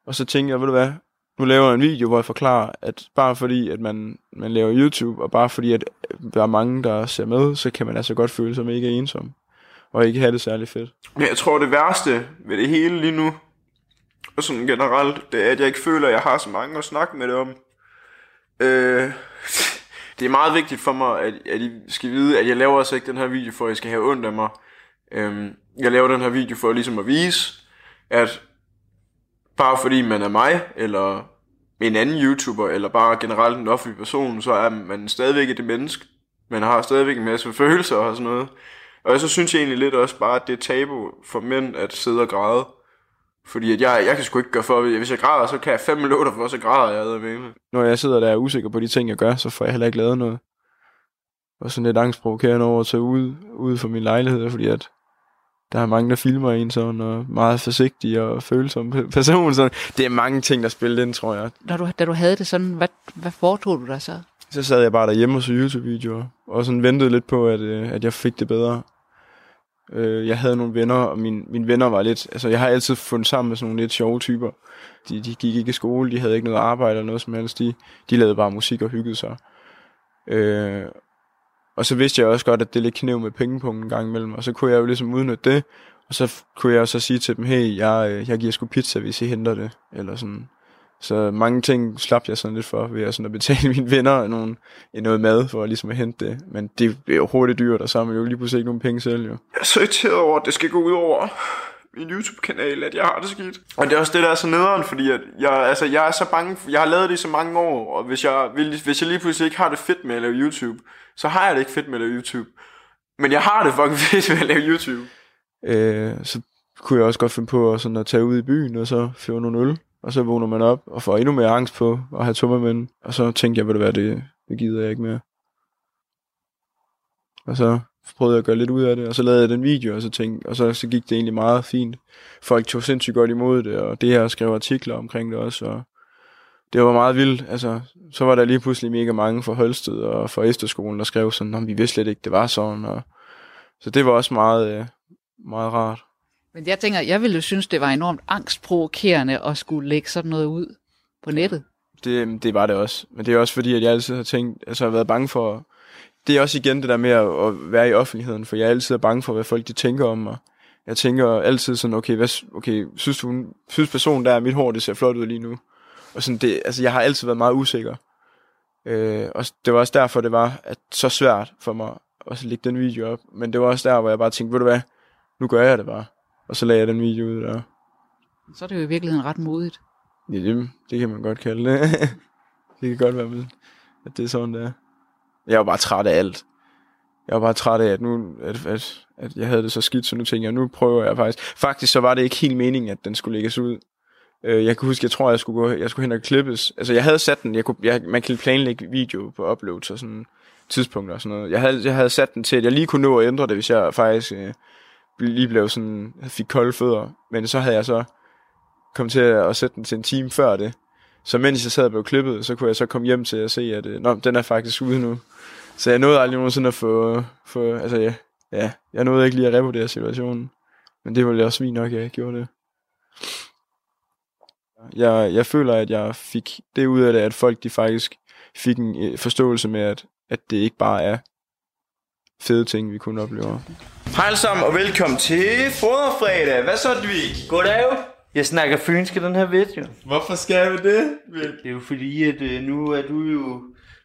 Og så tænker jeg, ved du hvad, nu laver jeg en video, hvor jeg forklarer, at bare fordi, at man, man laver YouTube, og bare fordi, at der er mange, der ser med, så kan man altså godt føle sig mega ensom. Og ikke have det særlig fedt. Jeg tror, det værste ved det hele lige nu, og sådan generelt, det er, at jeg ikke føler, at jeg har så mange at snakke med det om. Øh, det er meget vigtigt for mig, at, at I skal vide, at jeg laver altså ikke den her video, for at jeg skal have ondt af mig. Øh, jeg laver den her video for ligesom at vise, at bare fordi man er mig, eller en anden YouTuber, eller bare generelt en offentlig person, så er man stadigvæk et menneske. Man har stadigvæk en masse følelser og sådan noget. Og så synes jeg egentlig lidt også bare, at det er tabu for mænd at sidde og græde. Fordi at jeg, jeg kan sgu ikke gøre for, hvis jeg græder, så kan jeg fem minutter for, så græder jeg med. Når jeg sidder der og er usikker på de ting, jeg gør, så får jeg heller ikke lavet noget. Og sådan lidt angstprovokerende over at tage ud, ud for min lejlighed, fordi at der er mange, der filmer en sådan, og meget forsigtig og følsom person. Sådan. Det er mange ting, der spiller ind, tror jeg. Da du, da du havde det sådan, hvad, hvad foretog du der så? Så sad jeg bare derhjemme og så YouTube-videoer, og sådan ventede lidt på, at, øh, at jeg fik det bedre. Øh, jeg havde nogle venner, og mine, mine venner var lidt... Altså, jeg har altid fundet sammen med sådan nogle lidt sjove typer. De, de gik ikke i skole, de havde ikke noget arbejde eller noget som helst. De, de lavede bare musik og hyggede sig. Øh, og så vidste jeg også godt, at det lidt knæv med pengepunkten en gang imellem, og så kunne jeg jo ligesom udnytte det, og så kunne jeg så sige til dem, hey, jeg, øh, jeg giver sgu pizza, hvis I henter det, eller sådan. Så mange ting slap jeg sådan lidt for, ved at, sådan at betale mine venner nogle, øh, noget mad, for at ligesom at hente det. Men det er jo hurtigt dyrt, og så har man jo lige pludselig ikke nogen penge selv, jo. Jeg er så irriteret over, at det skal gå ud over en YouTube-kanal, at jeg har det skidt. Og det er også det, der er så nederen, fordi at jeg, altså, jeg er så bange, jeg har lavet det i så mange år, og hvis jeg, hvis jeg lige pludselig ikke har det fedt med at lave YouTube, så har jeg det ikke fedt med at lave YouTube. Men jeg har det fucking fedt med at lave YouTube. Øh, så kunne jeg også godt finde på at, sådan at tage ud i byen, og så få nogle øl. Og så vågner man op og får endnu mere angst på at have tømmermænd. Og så tænkte jeg, vil det være, det, det gider jeg ikke mere. Og så prøvede jeg at gøre lidt ud af det, og så lavede jeg den video, og så, tænkte, og så, så gik det egentlig meget fint. Folk tog sindssygt godt imod det, og det her skrev artikler omkring det også, og det var meget vildt. Altså, så var der lige pludselig mega mange fra Holsted og fra Esterskolen, der skrev sådan, om vi vidste slet ikke, det var sådan. Og, så det var også meget, øh, meget rart. Men jeg tænker, jeg ville jo synes, det var enormt angstprovokerende at skulle lægge sådan noget ud på nettet. Det, det var det også. Men det er også fordi, at jeg altid har tænkt, altså har været bange for, det er også igen det der med at, at være i offentligheden, for jeg er altid bange for, hvad folk de tænker om mig. Jeg tænker altid sådan, okay, hvad, okay synes, du, synes personen der, mit hår det ser flot ud lige nu? Og sådan det, altså jeg har altid været meget usikker. Øh, og det var også derfor, det var at så svært for mig at lægge den video op. Men det var også der, hvor jeg bare tænkte, ved du hvad, nu gør jeg det bare. Og så lagde jeg den video ud der. Så er det jo i virkeligheden ret modigt. Ja, det, det kan man godt kalde det. det kan godt være med, at det er sådan, det er. Jeg var bare træt af alt. Jeg var bare træt af, at nu, at, at, at jeg havde det så skidt, så nu tænkte jeg, nu prøver jeg faktisk. Faktisk så var det ikke helt meningen, at den skulle lægges ud. Øh, jeg kan huske, jeg tror, jeg skulle, gå, jeg skulle hen og klippes. Altså, jeg havde sat den, jeg kunne, jeg, man kan planlægge video på uploads og sådan tidspunkter og sådan noget. Jeg havde, jeg havde sat den til, at jeg lige kunne nå at ændre det, hvis jeg faktisk øh, lige blev sådan, fik kolde fødder. Men så havde jeg så kommet til at, at sætte den til en time før det. Så mens jeg sad og blev klippet, så kunne jeg så komme hjem til at se, at øh, Nå, den er faktisk ude nu. Så jeg nåede aldrig nogensinde at få, få altså ja, ja, jeg nåede ikke lige at revurdere situationen. Men det var jo også fint nok, at jeg gjorde det. Jeg, jeg føler, at jeg fik det ud af det, at folk de faktisk fik en øh, forståelse med, at, at det ikke bare er fede ting, vi kunne opleve. Hej alle sammen, og velkommen til Foderfredag. Hvad så, Dvig? Goddag. Jeg snakker fynsk i den her video. Hvorfor skal vi det? Det er jo fordi, at øh, nu er du jo...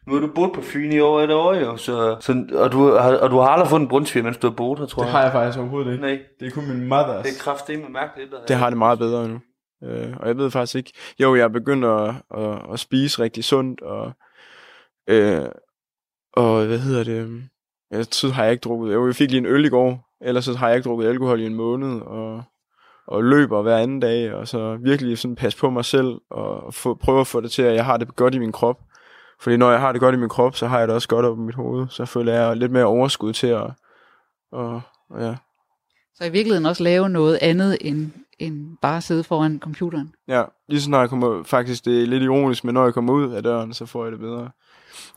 Nu har du boet på Fyn i over et år jo, så, så, og, du har, og du har aldrig fundet en brunsviger, mens du har boet her, tror jeg. Det har jeg faktisk overhovedet ikke. Nej. Det er kun min mothers. Det er kraftedeme mærkeligt. Der det har det meget bedre nu. Øh, og jeg ved faktisk ikke... Jo, jeg er begyndt at, at, at spise rigtig sundt, og... Øh, og hvad hedder det... Jeg tid har jeg ikke drukket... Jo, jeg fik lige en øl i går, ellers så har jeg ikke drukket alkohol i en måned, og, og løber hver anden dag, og så virkelig sådan passe på mig selv, og få, prøve at få det til, at jeg har det godt i min krop. Fordi når jeg har det godt i min krop, så har jeg det også godt op i mit hoved. Så føler jeg lidt mere overskud til at... Og, og ja. Så i virkeligheden også lave noget andet end, end bare at sidde foran computeren. Ja, lige så når jeg kommer, faktisk det er lidt ironisk, men når jeg kommer ud af døren, så får jeg det bedre.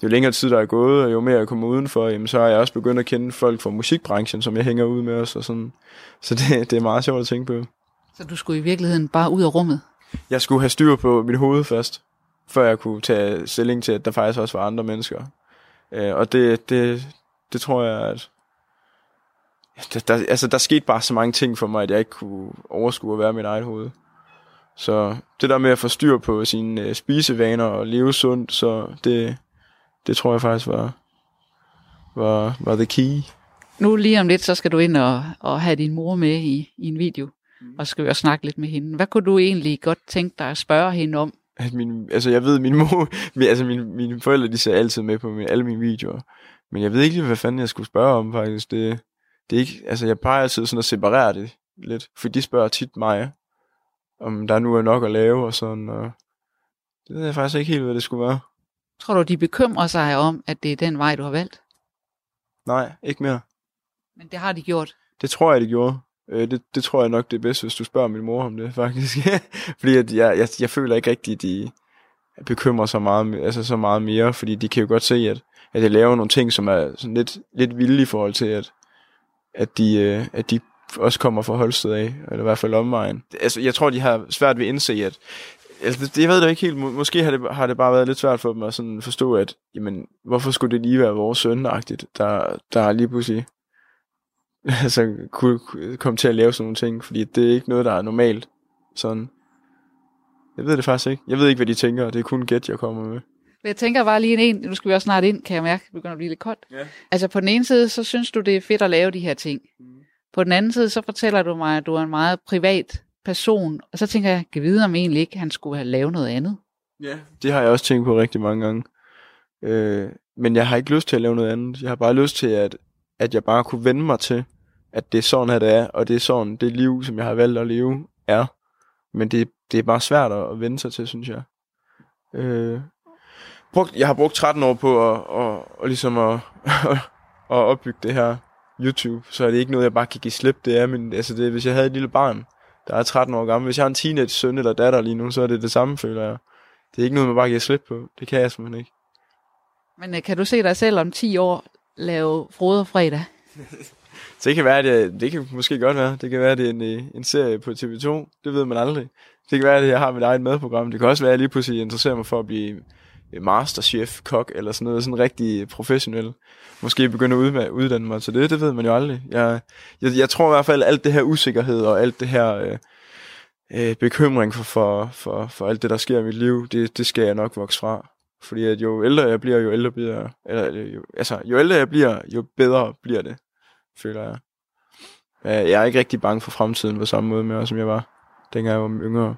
Jo længere tid der er gået, og jo mere jeg kommer udenfor, jamen, så har jeg også begyndt at kende folk fra musikbranchen, som jeg hænger ud med os. Og sådan. Så det, det er meget sjovt at tænke på. Så du skulle i virkeligheden bare ud af rummet? Jeg skulle have styr på mit hoved først, før jeg kunne tage stilling til, at der faktisk også var andre mennesker. Øh, og det, det, det tror jeg, at der, der, altså, der skete bare så mange ting for mig, at jeg ikke kunne overskue at være mit eget hoved. Så det der med at få styr på sine øh, spisevaner og leve sundt, så det, det tror jeg faktisk var, var, var the key. Nu lige om lidt, så skal du ind og, og have din mor med i, i en video, mm. og så skal vi også snakke lidt med hende. Hvad kunne du egentlig godt tænke dig at spørge hende om? At min, altså jeg ved, min mor, altså mine, mine forældre, de ser altid med på mine, alle mine videoer. Men jeg ved ikke lige, hvad fanden jeg skulle spørge om faktisk. Det, det er ikke, altså jeg plejer altid sådan at separere det lidt, for de spørger tit mig, om der nu er nok at lave og sådan, og det ved jeg faktisk ikke helt, hvad det skulle være. Tror du, de bekymrer sig om, at det er den vej, du har valgt? Nej, ikke mere. Men det har de gjort? Det tror jeg, de gjorde. Øh, det, det tror jeg nok, det er bedst, hvis du spørger min mor om det, faktisk. fordi at jeg, jeg, jeg føler ikke rigtigt, at de bekymrer sig meget, altså så meget mere, fordi de kan jo godt se, at, at jeg laver nogle ting, som er sådan lidt, lidt vilde i forhold til, at, at de, øh, at de også kommer fra Holsted af, eller i hvert fald omvejen. Altså, jeg tror, de har svært ved at indse, at altså, det, jeg ved det ikke helt, måske har det, har det bare været lidt svært for dem at sådan forstå, at jamen, hvorfor skulle det lige være vores søn der, der lige pludselig altså, kunne komme til at lave sådan nogle ting, fordi det er ikke noget, der er normalt. Sådan. Jeg ved det faktisk ikke. Jeg ved ikke, hvad de tænker, og det er kun gæt, jeg kommer med. Jeg tænker bare lige en, nu skal vi også snart ind, kan jeg mærke, det begynder at blive lidt koldt. Ja. Altså på den ene side, så synes du, det er fedt at lave de her ting. Mm. På den anden side, så fortæller du mig, at du er en meget privat person, og så tænker jeg, kan vide om egentlig ikke, han skulle have lavet noget andet. Ja, det har jeg også tænkt på rigtig mange gange. Øh, men jeg har ikke lyst til at lave noget andet. Jeg har bare lyst til, at, at jeg bare kunne vende mig til, at det er sådan, at det er, og det er sådan, det liv, som jeg har valgt at leve, er. Men det, det er bare svært at vende sig til, synes jeg. Øh, brugt, jeg har brugt 13 år på at, at, at, ligesom at, at opbygge det her YouTube, så er det ikke noget, jeg bare kan give slip. Det er, men altså det, hvis jeg havde et lille barn, der er 13 år gammel, hvis jeg har en teenage søn eller datter lige nu, så er det det samme, føler jeg. Det er ikke noget, man bare giver slip på. Det kan jeg simpelthen ikke. Men øh, kan du se dig selv om 10 år lave Frode fredag? det kan være, det, det kan måske godt være. Det kan være, det er en, øh, en serie på TV2. Det ved man aldrig. Det kan være, at jeg har mit eget madprogram. Det kan også være, at jeg lige pludselig interesserer mig for at blive øh, masterchef, kok eller sådan noget, sådan rigtig professionel. Måske begynde at uddanne mig til det, det ved man jo aldrig. Jeg, jeg, jeg tror i hvert fald, at alt det her usikkerhed og alt det her øh, øh, bekymring for, for, for, for alt det, der sker i mit liv, det, det skal jeg nok vokse fra. Fordi at jo ældre jeg bliver, jo ældre bliver eller, jo, altså, jo ældre jeg bliver, jo bedre bliver det, føler jeg. Jeg er ikke rigtig bange for fremtiden på samme måde med, som jeg var, dengang jeg var yngre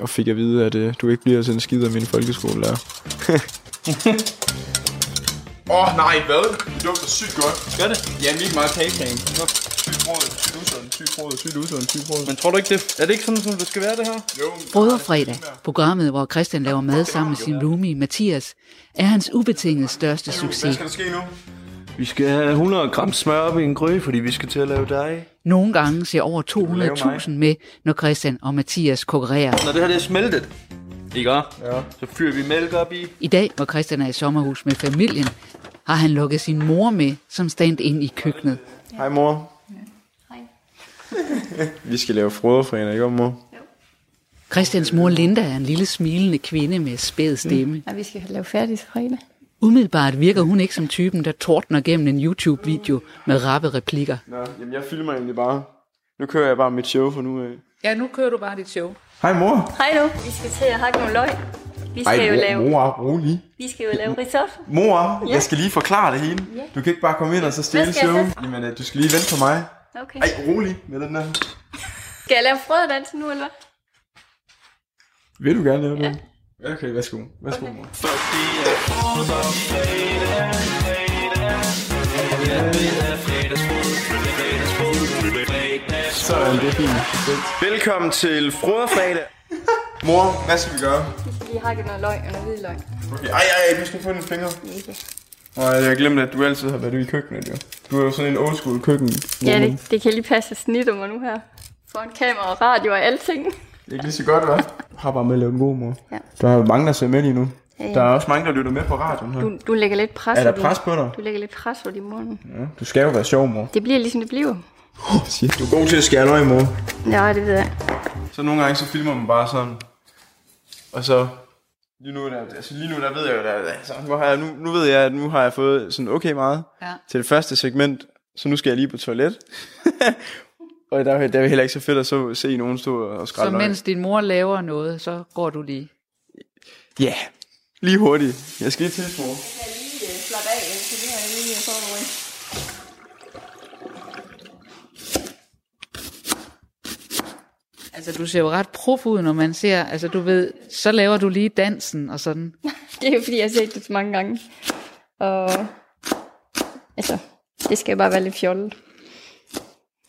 og fik at vide, at øh, du ikke bliver sådan en skid af min folkeskolelærer. Åh, oh, nej, hvad? Det lugter sygt godt. Gør det? Ja, mega meget kageplan. Sygt brød, sygt usund, sygt brød, sygt usund, sygt brød. Men tror du ikke, det er det ikke sådan, som det skal være, det her? Jo. Brødrefredag, programmet, hvor Christian laver mad sammen med sin roomie Mathias, er hans ubetinget største succes. Hvad skal der ske nu? Vi skal have 100 gram smør op i en gryde, fordi vi skal til at lave dej. Nogle gange ser over 200.000 med, når Christian og Mathias konkurrerer. Når det her det er smeltet, ikke Ja. Så fyrer vi mælk op i. I dag, hvor Christian er i sommerhus med familien, har han lukket sin mor med som stand ind i køkkenet. Hej mor. Hej. vi skal lave frøderfræner, ikke mor? Jo. Christians mor Linda er en lille smilende kvinde med spæd stemme. Ja, vi skal lave færdigt til fredag. Umiddelbart virker hun ikke som typen, der tordner gennem en YouTube-video med rappe replikker. Nå, jamen jeg filmer egentlig bare. Nu kører jeg bare mit show for nu af. Ja, nu kører du bare dit show. Hej mor. Hej du. Vi skal til at hakke nogle løg. Vi skal Ej, jo mor, lave... mor, rolig. Vi skal jo lave risotto. Mor, Ja. jeg skal lige forklare det hele. Ja. Du kan ikke bare komme ind og så stille show. jeg Jamen, øh, du skal lige vente på mig. Okay. Ej, rolig med den der. Skal jeg lave frøderdansen nu, eller hvad? Vil du gerne lave det? Okay, værsgo. Værsgo, mor. Sådan, det er fint. Velkommen til Froderfredag. Mor, hvad skal vi gøre? Vi skal lige hakke noget løg og noget hvidløg. Okay. Ej, ej, du skal få dine fingre. Ikke. Nej, jeg glemte, at du altid har været ude i køkkenet, jo. Du er jo sådan en old school køkken. Ja, det, det kan lige passe at snitte mig nu her. Foran kamera og radio og alting. Det er ikke lige så godt, hva'? Har bare med at lave den gode, mor. Ja. Der er mange, der ser med lige nu. Ja, ja. Der er også mange, der lytter med på radioen her. Du, du lægger lidt pres Er der pres på dig? Du lægger lidt pres på din mor nu. Ja, du skal jo være sjov, mor. Det bliver ligesom det bliver. Du er god til at skære løg, mor. Ja, det ved jeg. Så nogle gange, så filmer man bare sådan. Og så... Lige nu, der, altså lige nu, der ved jeg jo, der, altså, nu, har jeg, nu, nu ved jeg, at nu har jeg fået sådan okay meget Ja. til det første segment, så nu skal jeg lige på toilet. og der, der er heller ikke så fedt at så, se nogen stå og Så skrælle løg. mens din mor laver noget, så går du lige. Ja, yeah. lige hurtigt. Jeg skal lige til, mor. Slap af, så det jeg lige forberedt. Altså, du ser jo ret prof ud, når man ser, altså du ved, så laver du lige dansen og sådan. Det er jo fordi, jeg har set det så mange gange. Og altså, det skal bare være lidt fjollet.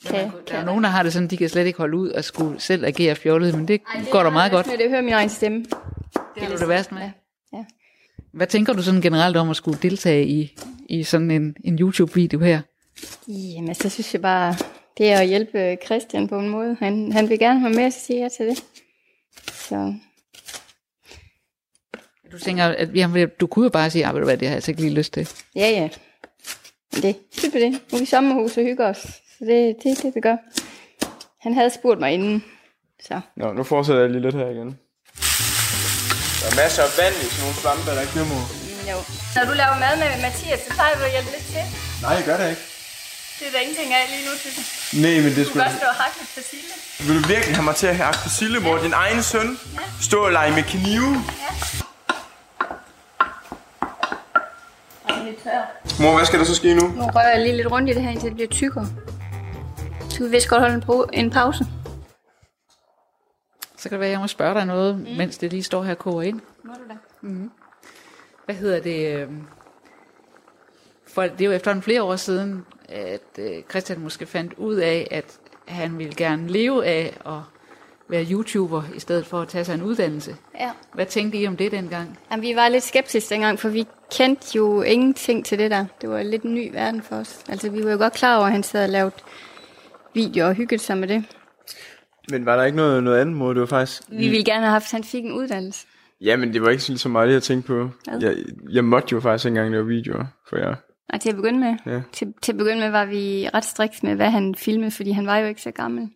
Kan, Der er nogen, der har det sådan, de kan slet ikke holde ud og skulle selv agere fjollet, men det, Ej, det går da meget godt. Men det hører min egen stemme. Det er du det værste med. Ja. ja. Hvad tænker du sådan generelt om at skulle deltage i, i sådan en, en YouTube-video her? Jamen, så synes jeg bare, det er at hjælpe Christian på en måde. Han, han vil gerne have med, så siger jeg til det. Så Du tænker, at jamen, du kunne jo bare sige, at det har jeg altså ikke lige lyst til. ja, ja. Det, det det. Nu er vi i sommerhus og hygger os. Så det er det, det, vi gør. Han havde spurgt mig inden. Så Nå, nu fortsætter jeg lige lidt her igen. Der er masser af vand i sådan nogle svampe, der ikke mor. jo. Når du laver mad med Mathias, så plejer du at hjælpe lidt til. Nej, jeg gør det ikke. Det er der ingenting af lige nu, synes jeg. Nej, men det Du skulle... kan godt stå og hakke lidt persille. Vil du virkelig have mig til at hakke persille, mor? Din egen søn? Stå og lege med knive? Og lidt tør. Mor, hvad skal der så ske nu? Nu rører jeg lige lidt rundt i det her, indtil det bliver tykkere. Så vi vist godt holde en, pro- en pause. Så kan det være, at jeg må spørge dig noget, mm. mens det lige står her og koger ind. Må du da. Mm. Hvad hedder det? øh, For det er jo efterhånden flere år siden, at øh, Christian måske fandt ud af, at han ville gerne leve af at være YouTuber, i stedet for at tage sig en uddannelse. Ja. Hvad tænkte I om det dengang? Jamen, vi var lidt skeptiske dengang, for vi kendte jo ingenting til det der. Det var lidt en ny verden for os. Altså, vi var jo godt klar over, at han sad og lavede videoer og hyggede sig med det. Men var der ikke noget, noget andet, mor? Det var faktisk... Vi ville gerne have haft, at han fik en uddannelse. Ja, men det var ikke så meget det, jeg tænkte på. Hvad? Jeg, jeg måtte jo faktisk ikke engang lave videoer for jer. Og til at begynde med, Ja. til, til at begynde med var vi ret striks med, hvad han filmede, fordi han var jo ikke så gammel.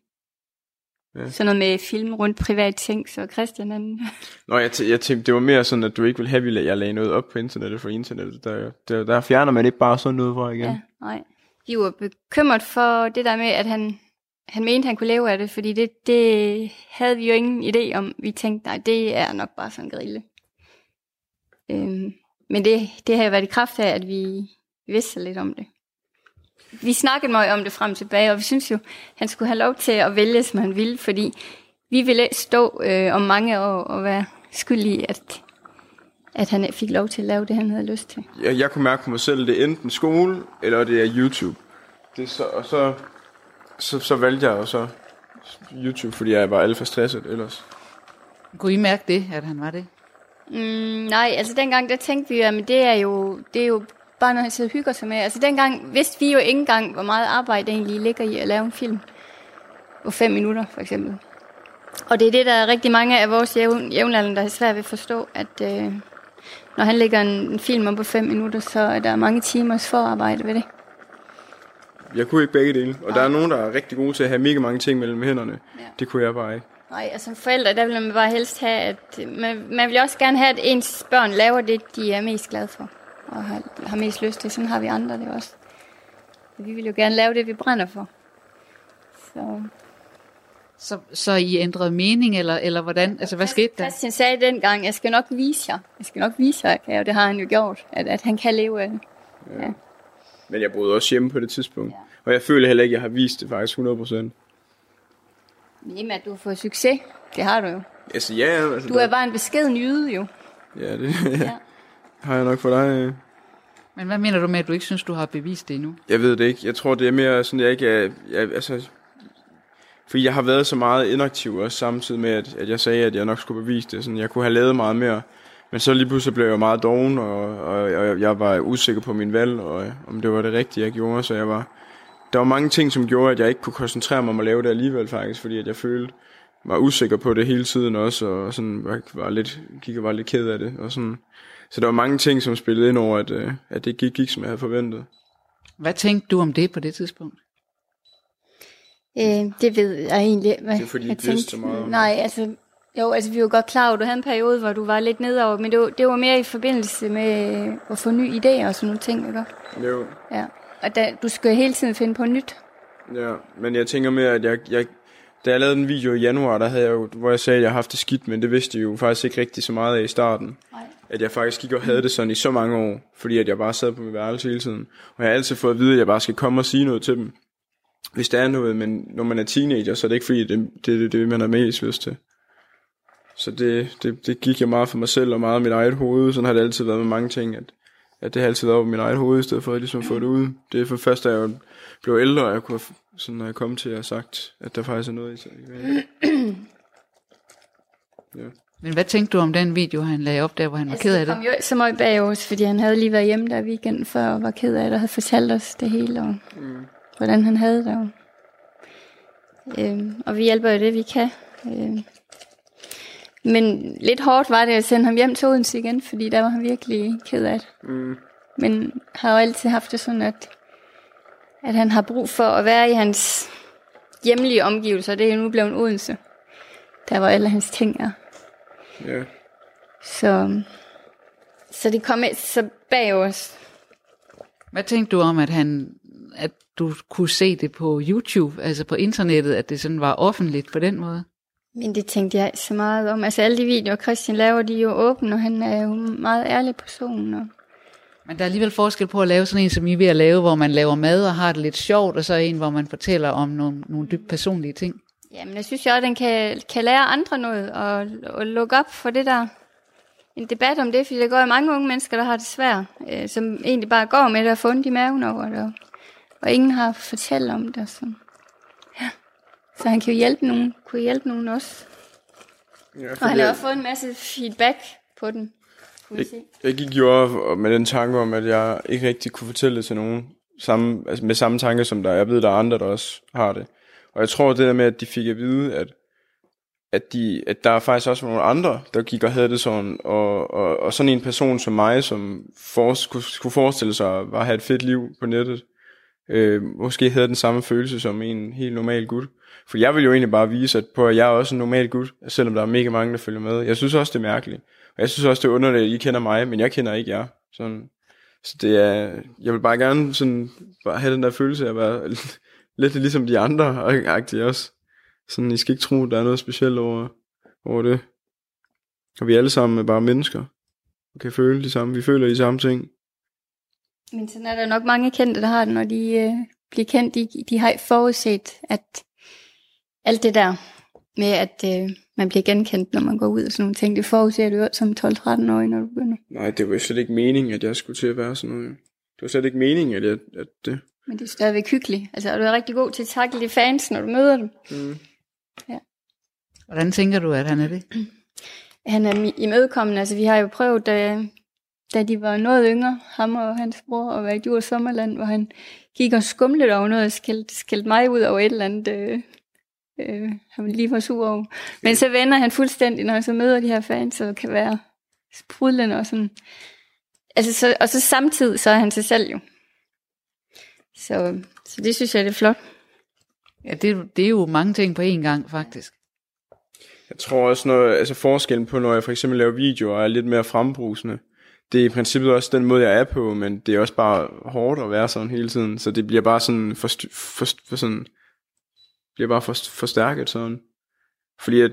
Ja. Sådan noget med film rundt privat ting, så Christian han... Nå, jeg, jeg tænkte, det var mere sådan, at du ikke ville have, at jeg lagde noget op på internettet for internettet. Der, der, der fjerner man ikke bare sådan noget fra igen. Ja, nej. Vi var bekymret for det der med, at han, han mente, han kunne leve af det, fordi det, det havde vi jo ingen idé om. Vi tænkte, nej, det er nok bare sådan en grille. Øhm, men det, det har jo været i kraft af, at vi vidste lidt om det. Vi snakkede meget om det frem og tilbage, og vi synes jo, han skulle have lov til at vælge, som han ville, fordi vi ville stå øh, om mange år og være skyldige, at, at han ikke fik lov til at lave det, han havde lyst til. Jeg, jeg kunne mærke på mig selv, det er enten skole, eller det er YouTube. Det er så, og så, så, så valgte jeg jo så YouTube, fordi jeg var alt for stresset ellers. Kunne I mærke det, at han var det? Mm, nej, altså dengang, der tænkte vi, at men det er jo, det er jo bare noget, han sidder og hygger sig med. Altså dengang vidste vi jo ikke engang, hvor meget arbejde egentlig ligger i at lave en film. På fem minutter, for eksempel. Og det er det, der er rigtig mange af vores jævn, jævnaldrende, der er svært ved at forstå, at øh, når han lægger en, en film op på fem minutter, så er der mange timers forarbejde ved det. Jeg kunne ikke begge dele, og der er nogen, der er rigtig gode til at have mega mange ting mellem hænderne. Ja. Det kunne jeg bare ikke. Nej, altså forældre, der vil man bare helst have, at man, man vil også gerne have, at ens børn laver det, de er mest glade for, og har, har mest lyst til. Sådan har vi andre det også. Vi vil jo gerne lave det, vi brænder for. Så. Så, så I ændrede mening, eller, eller hvordan? Altså, hvad skete der? Christian sagde dengang, jeg skal nok vise jer. Jeg skal nok vise jer, ja, og det har han jo gjort, at, at han kan leve af det. Ja. Men jeg boede også hjemme på det tidspunkt. Ja. Og jeg føler heller ikke, at jeg har vist det faktisk 100%. Jamen, at du har fået succes, det har du jo. Altså, ja, altså, Du er bare en beskeden jyde jo. Ja, det ja. har jeg nok for dig. Men hvad mener du med, at du ikke synes, du har bevist det endnu? Jeg ved det ikke. Jeg tror, det er mere sådan, jeg ikke er... Jeg, altså, fordi jeg har været så meget inaktiv også samtidig med, at, at jeg sagde, at jeg nok skulle bevise det. Sådan, jeg kunne have lavet meget mere. Men så lige pludselig blev jeg meget doven, og, og, og jeg var usikker på min valg, og om det var det rigtige, jeg gjorde. Så jeg var, der var mange ting, som gjorde, at jeg ikke kunne koncentrere mig om at lave det alligevel faktisk, fordi at jeg følte, var usikker på det hele tiden også, og sådan var, var lidt, gik og var lidt ked af det. Og sådan. Så der var mange ting, som spillede ind over, at, øh, at det gik, gik, som jeg havde forventet. Hvad tænkte du om det på det tidspunkt? Øh, det ved jeg egentlig. Hvad Det er fordi, jeg ikke vidste så meget om Nej, altså, jo, altså vi var godt klar over, at du havde en periode, hvor du var lidt nedover, men det var, det var mere i forbindelse med at få nye idéer og sådan nogle ting, ikke? Jo, Ja. Og da, du skal hele tiden finde på nyt. ja. Men jeg tænker mere, at jeg, jeg, da jeg lavede en video i januar, der havde jeg jo, hvor jeg sagde, at jeg har haft det skidt, men det vidste jeg jo faktisk ikke rigtig så meget af i starten. Nej. At jeg faktisk gik og havde det sådan i så mange år, fordi at jeg bare sad på mit værelse hele tiden. Og jeg har altid fået at vide, at jeg bare skal komme og sige noget til dem. Hvis der er noget, men når man er teenager, så er det ikke fordi, det det, det, det man har mest lyst til. Så det, det, det gik jeg meget for mig selv og meget af mit eget hoved. Sådan har det altid været med mange ting, at, at det har altid været op i mit eget hoved, i stedet for at ligesom få det ud. Det er for først, da jeg blev ældre, og jeg kunne, sådan, når jeg kom til at have sagt, at der faktisk er noget i det. Ja. Men hvad tænkte du om den video, han lagde op der, hvor han var ked af Altså, det det? kom jo så meget bag os, fordi han havde lige været hjemme der weekenden før, og var ked af det, og havde fortalt os det hele, og Mm. Hvordan han havde det. Og, øhm, og vi hjælper jo det, vi kan. Øhm. Men lidt hårdt var det at sende ham hjem til Odense igen, fordi der var han virkelig ked af det. Mm. Men har jo altid haft det sådan, at, at han har brug for at være i hans hjemlige omgivelser. Det er jo nu blevet Odense. Der hvor alle hans ting er. Ja. Så, så det kom så bag os. Hvad tænkte du om, at han at du kunne se det på YouTube, altså på internettet, at det sådan var offentligt på den måde? Men det tænkte jeg ikke så meget om. Altså alle de videoer, Christian laver, de er jo åbne, og han er jo en meget ærlig person. Og... Men der er alligevel forskel på at lave sådan en, som I er ved at lave, hvor man laver mad og har det lidt sjovt, og så en, hvor man fortæller om nogle, nogle dybt personlige ting. Jamen, jeg synes jo, at den kan, kan lære andre noget, og, og lukke op for det der. En debat om det, fordi der går jo mange unge mennesker, der har det svært, øh, som egentlig bare går med det og fundet i maven over det, og, ingen har fortalt om det. Så. Ja. så han kan jo hjælpe nogen, kunne hjælpe nogen også. Ja, Og han har også fået en masse feedback på den. Jeg, jeg gik jo op med den tanke om, at jeg ikke rigtig kunne fortælle det til nogen samme, altså med samme tanke som der. Jeg ved, der er andre, der også har det. Og jeg tror det der med, at de fik at vide, at, at, de, at der er faktisk også nogle andre, der gik og havde det sådan, og, og, og sådan en person som mig, som for, kunne, kunne forestille sig at bare have et fedt liv på nettet, øh, måske havde den samme følelse som en helt normal gut. For jeg vil jo egentlig bare vise, at på at jeg er også en normal gut, selvom der er mega mange, der følger med. Jeg synes også, det er mærkeligt. Og jeg synes også, det er underligt, at I kender mig, men jeg kender ikke jer. Sådan. Så det er, jeg vil bare gerne sådan, bare have den der følelse af at være lidt ligesom de andre, og agtig også. Sådan, I skal ikke tro, der er noget specielt over, over det. Og vi er alle sammen er bare mennesker. Og kan føle de samme, vi føler de samme ting. Men sådan er der nok mange kendte, der har det, når de øh, bliver kendt. De, de har ikke forudset, at alt det der med, at øh, man bliver genkendt, når man går ud og sådan nogle ting, det forudser du som 12-13-årig, når du begynder. Nej, det var jo slet ikke meningen, at jeg skulle til at være sådan noget. Det var slet ikke meningen, at, jeg, at det... Men det er stadigvæk hyggeligt. Altså, og du er rigtig god til at takle de fans, når du møder dem. Mm. Ja. Hvordan tænker du, at han er det? Han er imødekommende. Altså, vi har jo prøvet, da, da de var noget yngre, ham og hans bror, at være i Djurs Sommerland, hvor han gik og skumlede over noget og skældte, skældte mig ud over et eller andet, øh, øh, han lige var sur over. Men så vender han fuldstændig, når han så møder de her fans, og kan være sprudlende og sådan. Altså, så, og så samtidig, så er han sig selv jo. Så, så det synes jeg, det er flot. Ja, det, det er jo mange ting på én gang, faktisk. Jeg tror også, når, altså forskellen på, når jeg for eksempel laver videoer, er lidt mere frembrusende. Det er i princippet også den måde, jeg er på, men det er også bare hårdt at være sådan hele tiden. Så det bliver bare sådan, for, for, for sådan bliver bare for, forstærket sådan. Fordi at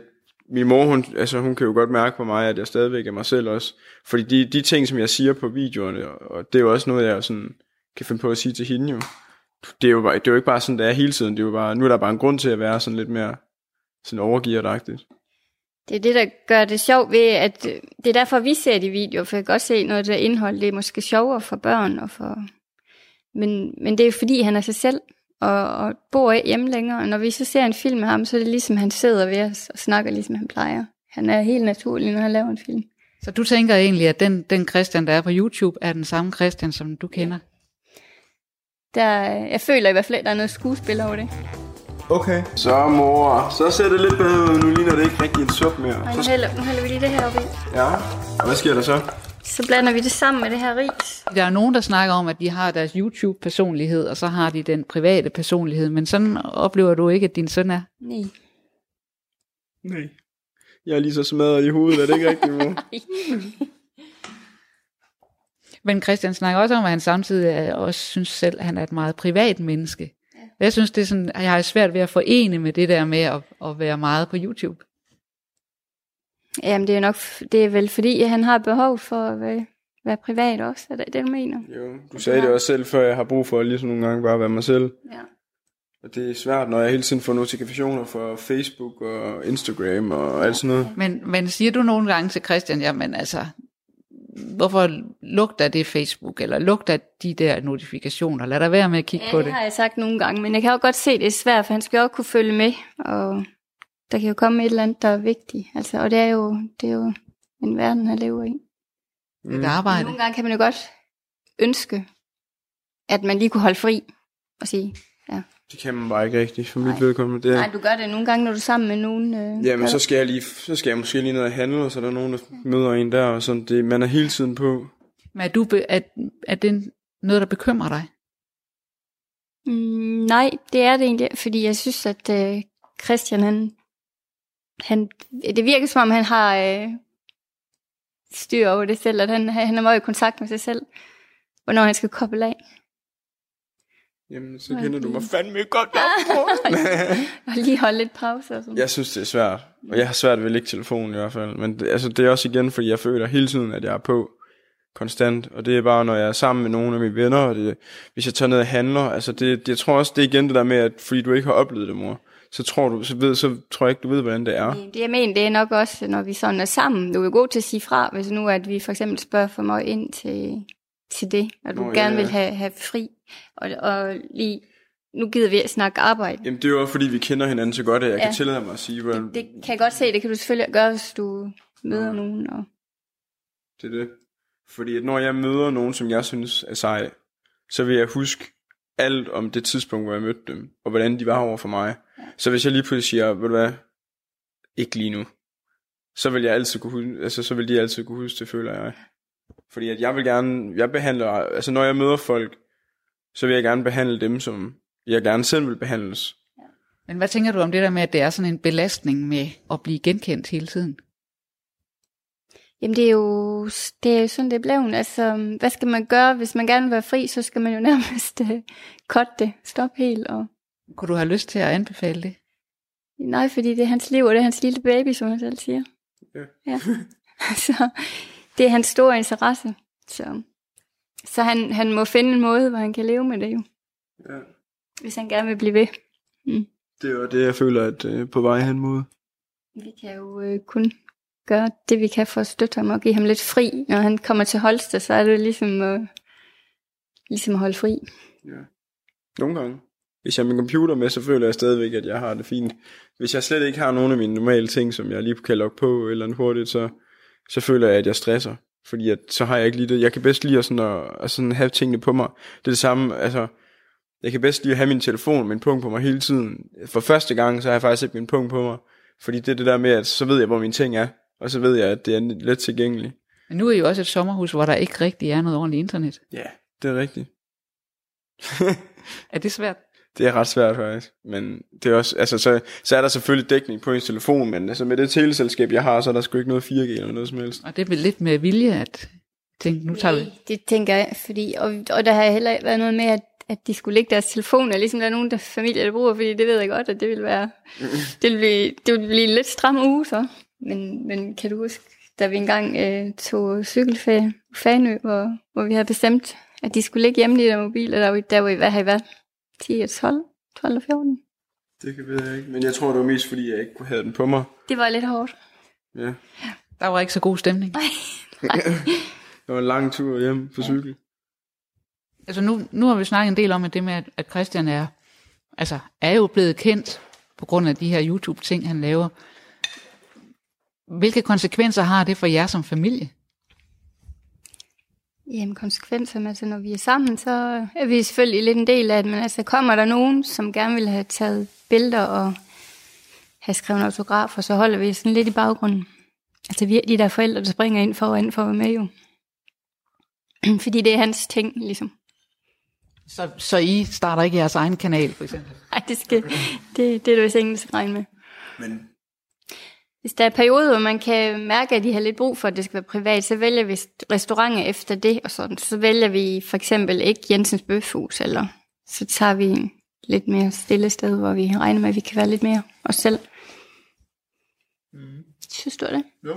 min mor, hun, altså hun kan jo godt mærke på mig, at jeg stadigvæk er mig selv også. Fordi de, de ting, som jeg siger på videoerne, og det er jo også noget, jeg sådan, kan finde på at sige til hende jo. Det er jo, bare, det er jo ikke bare sådan, det er hele tiden. Det er jo bare, nu er der bare en grund til at være sådan lidt mere sådan overgivet det er det, der gør det sjovt ved, at øh, det er derfor, vi ser de videoer, for jeg kan godt se noget af det indhold, det er måske sjovere for børn, og for... Men, men det er fordi, han er sig selv, og, og bor ikke hjemme længere. Og når vi så ser en film med ham, så er det ligesom, han sidder ved os og snakker, ligesom han plejer. Han er helt naturlig, når han laver en film. Så du tænker egentlig, at den, den Christian, der er på YouTube, er den samme Christian, som du kender? Der, jeg føler i hvert fald, at der er noget skuespil over det. Okay. Så mor, så ser det lidt bedre ud. Nu ligner det ikke rigtig en sup mere. Og nu Så, hælder, nu hælder vi lige det her op i. ja. Og hvad sker der så? Så blander vi det sammen med det her ris. Der er nogen, der snakker om, at de har deres YouTube-personlighed, og så har de den private personlighed, men sådan oplever du ikke, at din søn er. Nej. Nej. Jeg er lige så smadret i hovedet, er det ikke rigtigt, mor? Men Christian snakker også om, at han samtidig også synes selv, at han er et meget privat menneske. Jeg synes, det er sådan, at jeg har svært ved at forene med det der med at, at være meget på YouTube. Jamen, det er nok, det er vel fordi, han har behov for at være, være privat også. Er det det, du mener? Jo, du sagde det også selv før, jeg har brug for at ligesom nogle gange bare være mig selv. Ja. Og det er svært, når jeg hele tiden får notifikationer fra Facebook og Instagram og alt sådan noget. Men, men siger du nogle gange til Christian, jamen altså, hvorfor lugter det Facebook, eller lugter de der notifikationer? Lad dig være med at kigge Ja, på det det. har jeg sagt nogle gange, men jeg kan jo godt se, at det er svært, for han skal jo også kunne følge med, og der kan jo komme et eller andet, der er vigtigt. Altså, og det er jo, det er jo en verden, han lever i. Det er et arbejde. Nogle gange kan man jo godt ønske, at man lige kunne holde fri og sige, ja. Det kan man bare ikke rigtigt, for mit vedkommende. Det Nej, du gør det nogle gange, når du er sammen med nogen. Øh, Jamen, så skal jeg lige, så skal jeg måske lige ned og handle, og så er der nogen, der møder en der, og sådan. Det, man er hele tiden på. Men er, du be, er, er det noget, der bekymrer dig? Mm, nej, det er det egentlig, fordi jeg synes, at øh, Christian, han, han, det virker som om, han har øh, styr over det selv, at han, han er meget i kontakt med sig selv, hvornår han skal koble af. Jamen, så kender du mig fandme godt nok, og lige holde lidt pause og sådan. Jeg synes, det er svært. Og jeg har svært ved at lægge telefonen i hvert fald. Men det, altså, det er også igen, fordi jeg føler hele tiden, at jeg er på konstant. Og det er bare, når jeg er sammen med nogle af mine venner, og det, hvis jeg tager ned og handler. Altså, det, det, jeg tror også, det er igen det der med, at fordi du ikke har oplevet det, mor, så tror, du, så, ved, så tror jeg ikke, du ved, hvordan det er. Det jeg mener, det er nok også, når vi sådan er sammen. Du er god til at sige fra, hvis nu at vi for eksempel spørger for meget ind til, til det, og du Nå, Nå, ja, gerne ja. vil have, have fri. Og, og lige, nu gider vi at snakke arbejde. Jamen, det er jo også, fordi vi kender hinanden så godt, at jeg Ja. kan tillade mig at sige, hvordan Det kan jeg godt se, det kan du selvfølgelig gøre, hvis du møder nogen. Og... det er det. Fordi at når jeg møder nogen, som jeg synes er sej, så vil jeg huske alt om det tidspunkt, hvor jeg mødte dem, og hvordan de var over for mig. Ja. Så hvis jeg lige pludselig siger, ved du hvad, ikke lige nu, så vil jeg altid kunne huske, altså så vil de altid kunne huske det, føler jeg. Fordi at jeg vil gerne, jeg behandler, altså når jeg møder folk, så vil jeg gerne behandle dem, som jeg gerne selv vil behandles. Men hvad tænker du om det der med, at det er sådan en belastning med at blive genkendt hele tiden? Jamen det er jo, det er jo sådan, det er blevet. Altså, hvad skal man gøre, hvis man gerne vil være fri, så skal man jo nærmest uh, cut det, stoppe helt. Og... Kunne du have lyst til at anbefale det? Nej, fordi det er hans liv, og det er hans lille baby, som han selv siger. Ja. ja. så det er hans store interesse. Så, så han, han må finde en måde, hvor han kan leve med det jo. Ja. Hvis han gerne vil blive ved. Mm. Det er jo det, jeg føler, at øh, på vej hen mod. Vi kan jo øh, kun gøre det, vi kan for at støtte ham og give ham lidt fri. Når han kommer til Holsted, så er det ligesom, øh, ligesom at holde fri. Ja. Nogle gange. Hvis jeg har min computer med, så føler jeg stadigvæk, at jeg har det fint. Hvis jeg slet ikke har nogen af mine normale ting, som jeg lige kan logge på eller andet hurtigt, så, så føler jeg, at jeg stresser. Fordi at, så har jeg ikke lige det. Jeg kan bedst lide at, sådan at, at sådan have tingene på mig. Det er det samme, altså, jeg kan bedst lige at have min telefon min punkt på mig hele tiden. For første gang, så har jeg faktisk ikke min punkt på mig. Fordi det er det der med, at så ved jeg, hvor mine ting er. Og så ved jeg, at det er let tilgængeligt. Men nu er I jo også et sommerhus, hvor der ikke rigtig er noget ordentligt internet. Ja, det er rigtigt. Er det svært? Det er ret svært faktisk, men det er også, altså, så, så er der selvfølgelig dækning på ens telefon, men altså, med det teleselskab, jeg har, så er der sgu ikke noget 4G eller noget som helst. Og det er vel lidt med vilje, at tænke, nu tager vi... Det tænker jeg, fordi, og, og der har heller ikke været noget med, at, at de skulle lægge deres telefoner, ligesom der er nogen der familier, der bruger, fordi det ved jeg godt, at det vil være, det vil blive, det vil blive en lidt stram uge så. Men, men kan du huske, da vi engang øh, tog cykelferie på Fanø, hvor, hvor vi havde bestemt, at de skulle ligge hjemme i der mobiler, der, var- der var i, hvad har I været? 10 og 12? 12 og 14? Det kan jeg ikke, men jeg tror, det var mest, fordi jeg ikke kunne have den på mig. Det var lidt hårdt. Ja. Der var ikke så god stemning. Det var en lang tur hjem på cykel. Altså nu, nu har vi snakket en del om, at det med, at- at Christian er altså, er jo blevet kendt på grund af de her YouTube-ting, han laver. Hvilke konsekvenser har det for jer som familie? Jamen konsekvenserne, altså når vi er sammen, så er vi selvfølgelig lidt en del af det, men altså kommer der nogen, som gerne vil have taget billeder og have skrevet autografer, så holder vi sådan lidt i baggrunden. Altså vi er de der forældre, der springer ind foran for at være med jo. Fordi det er hans ting, ligesom. Så, så I starter ikke jeres egen kanal, for eksempel? Nej, det, skal, det, det er du vist ingen, der skal regne med. Men Hvis der er perioder, hvor man kan mærke, at de har lidt brug for, at det skal være privat, så vælger vi restauranter efter det, og sådan. Så vælger vi for eksempel ikke Jensens Bøfhus, eller så tager vi en lidt mere stille sted, hvor vi regner med, at vi kan være lidt mere os selv. Mm. Synes du det? Jo.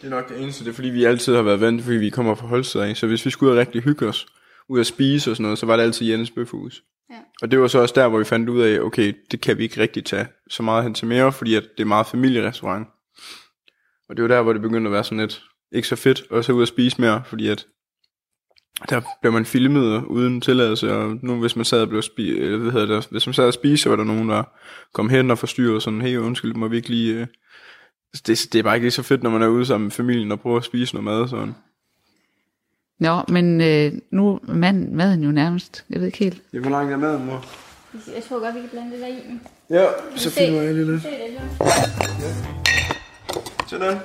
Det er nok det eneste, det er fordi vi altid har været vant, fordi vi kommer fra Holsted af. Så hvis vi skulle ud og rigtig hygge os, ud at spise og sådan noget, så var det altid Jens Bøfhus. Ja. Og det var så også der, hvor vi fandt ud af, okay, det kan vi ikke rigtig tage så meget hen til mere, fordi at det er meget familierestaurant. Og det var der, hvor det begyndte at være sådan lidt ikke så fedt at så ud og spise mere, fordi at der blev man filmet uden tilladelse, og nu hvis man sad og blev spi- eller hvad hedder det, hvis man sad og spiste, så var der nogen, der kom hen og forstyrrede sådan, hey undskyld, må vi ikke lige... Øh... Altså, det, det er bare ikke lige så fedt, når man er ude sammen med familien og prøver at spise noget mad sådan. Nå, men øh, nu er mad, maden jo nærmest, jeg ved ikke helt. Ja, hvor langt er maden, mor? Jeg tror godt, vi kan blande det der i. Ja, så filmer jeg lige lidt. Se det, Sådan.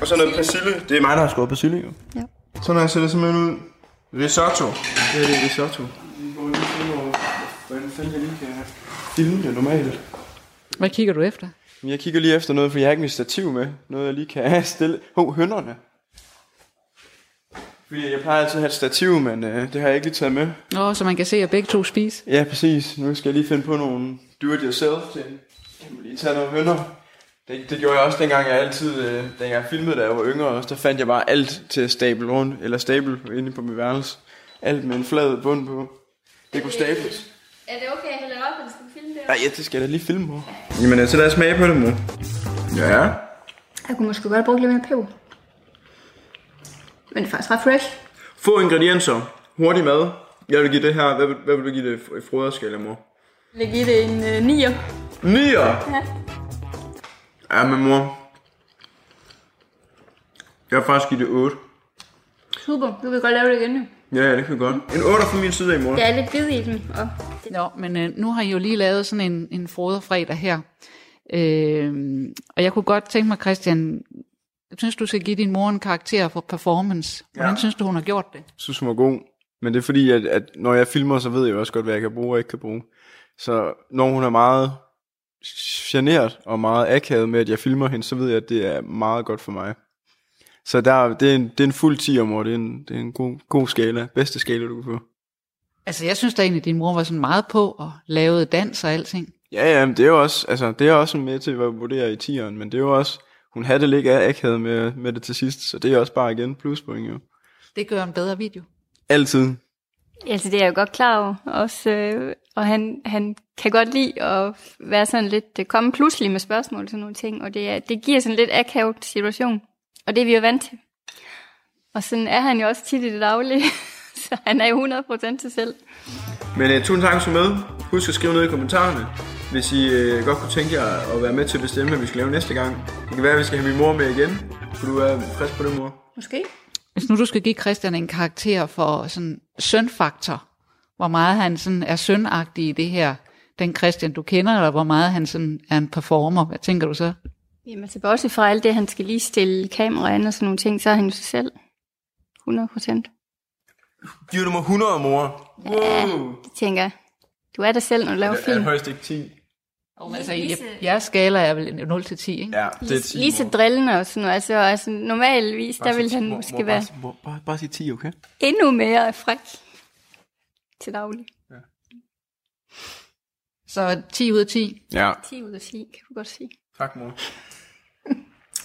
Og så noget persille. Det er mig, der har skåret persille, jo. Ja. Sådan her ser det simpelthen ud. Risotto. Det er det risotto. Hvordan fanden jeg lige kan filme det normalt. Hvad kigger du efter? Men Jeg kigger lige efter noget, for jeg har ikke mit stativ med. Noget, jeg lige kan stille. Hov, oh, hønderne. Fordi jeg plejer altid at have et stativ, men øh, det har jeg ikke lige taget med. Nå, så man kan se jer begge to spise. Ja, præcis. Nu skal jeg lige finde på nogle do-it-yourself til. Jeg må lige tage nogle hønder. Det, det gjorde jeg også dengang, jeg altid, øh, dengang jeg filmede, da jeg var yngre også, der fandt jeg bare alt til at stable rundt, eller stable inde på mit værelse. Alt med en flad bund på. Det kunne stables. Er det okay, at hælde op, eller skal vi filme det? Nej, ja, det skal jeg da lige filme på. Jamen, øh, så lad os smage på det, mor. Ja. Jeg kunne måske godt bruge lidt mere peber. Men det er faktisk ret fresh. Få ingredienser. Hurtig mad. Jeg vil give det her. Hvad vil, hvad vil du give det i foderskala, mor? Jeg giver det en øh, 9'er. 9'er? Ja. Ja, men mor. Jeg vil faktisk give det 8. Super, du vil godt lave det igen nu. Ja, ja, det kan vi godt. En 8 fra min side af, mor. Jeg er lidt bid i den. Og Nå, men øh, nu har I jo lige lavet sådan en, en foderfredag her. Øh, og jeg kunne godt tænke mig, Christian, jeg synes, du skal give din mor en karakter for performance. Hvordan Ja. synes du, hun har gjort det? synes, hun var god. Men det er fordi, at, at når jeg filmer, så ved jeg også godt, hvad jeg kan bruge og ikke kan bruge. Så når hun er meget generet og meget akavet med, at jeg filmer hende, så ved jeg, at det er meget godt for mig. Så der, det, er en, det er en fuld 10 om året. Det er en, det er en god, god skala. Bedste skala, du kan få. Altså, jeg synes da egentlig, at din mor var sådan meget på og lavede dans og alting. Ja, ja, men det er jo også, altså, det er også med til at vurdere i tieren, men det er jo også, hun havde det lidt af akavet med, med det til sidst, så det er også bare igen pluspoint jo. Det gør en bedre video. Altid. altså, det er jeg jo godt klar over. Også, øh, og han, han kan godt lide at være sådan lidt, det komme pludselig med spørgsmål og sådan nogle ting, og det, er, det giver sådan en lidt akavet situation. Og det er vi jo vant til. Og sådan er han jo også tit i det daglige. Så han er jo 100% til selv. Men uh, tusind tak for med. Husk at skrive ned i kommentarerne, hvis I uh, godt kunne tænke jer at være med til at bestemme, hvad vi skal lave næste gang. Det kan være, at vi skal have min mor med igen. Kunne du være frisk på det, mor? Måske. Hvis nu du skal give Christian en karakter for sådan sønfaktor, hvor meget han sådan er sønagtig i det her, den Christian du kender, eller hvor meget han sådan er en performer, hvad tænker du så? Jamen, altså, bortset fra alt det, han skal lige stille kameraet og sådan nogle ting, så er han jo sig selv. 100%. Giver du mig 100, mor? Wow. Det tænker jeg. Du er der selv, når du laver Jeg er film. højst ikke 10. Oh, altså, je- jeres skala er vel 0-10, ikke? Ja, det er 10. Lige så drillende og sådan noget. Altså, altså normalvis, der vil han måske være Bare, mor, bare, bare sige 10, okay? endnu mere fræk til daglig. Så 10 ud af 10. Ja. 10 ud af 10, kan du godt sige. Tak, mor.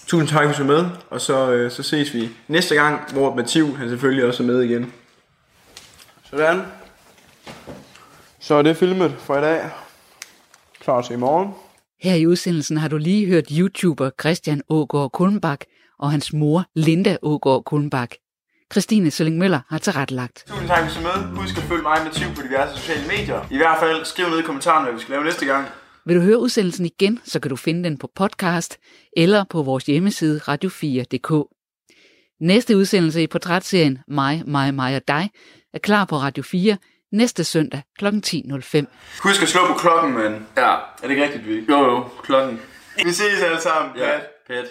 Tusind tak, for med, og så, øh, så ses vi næste gang, hvor Mativ han selvfølgelig også er med igen. Sådan. Så er det filmet for i dag. Klar til i morgen. Her i udsendelsen har du lige hørt YouTuber Christian Ågaard Kulmbak og hans mor Linda Ågaard Kulmbak. Christine Sølling Møller har tilrettelagt. Tusind tak, for at I med. Husk at følge mig med Tiv på diverse sociale medier. I hvert fald skriv ned i kommentarerne, hvad vi skal lave næste gang. Vil du høre udsendelsen igen, så kan du finde den på podcast eller på vores hjemmeside radio4.dk. Næste udsendelse i portrætserien Mig, mig, mig og dig er klar på Radio 4 næste søndag kl. 10.05. Husk at slå på klokken, mand. Ja. Er det ikke rigtigt, vi? Jo, jo, klokken. Vi ses alle sammen. Ja, Pat. pæt.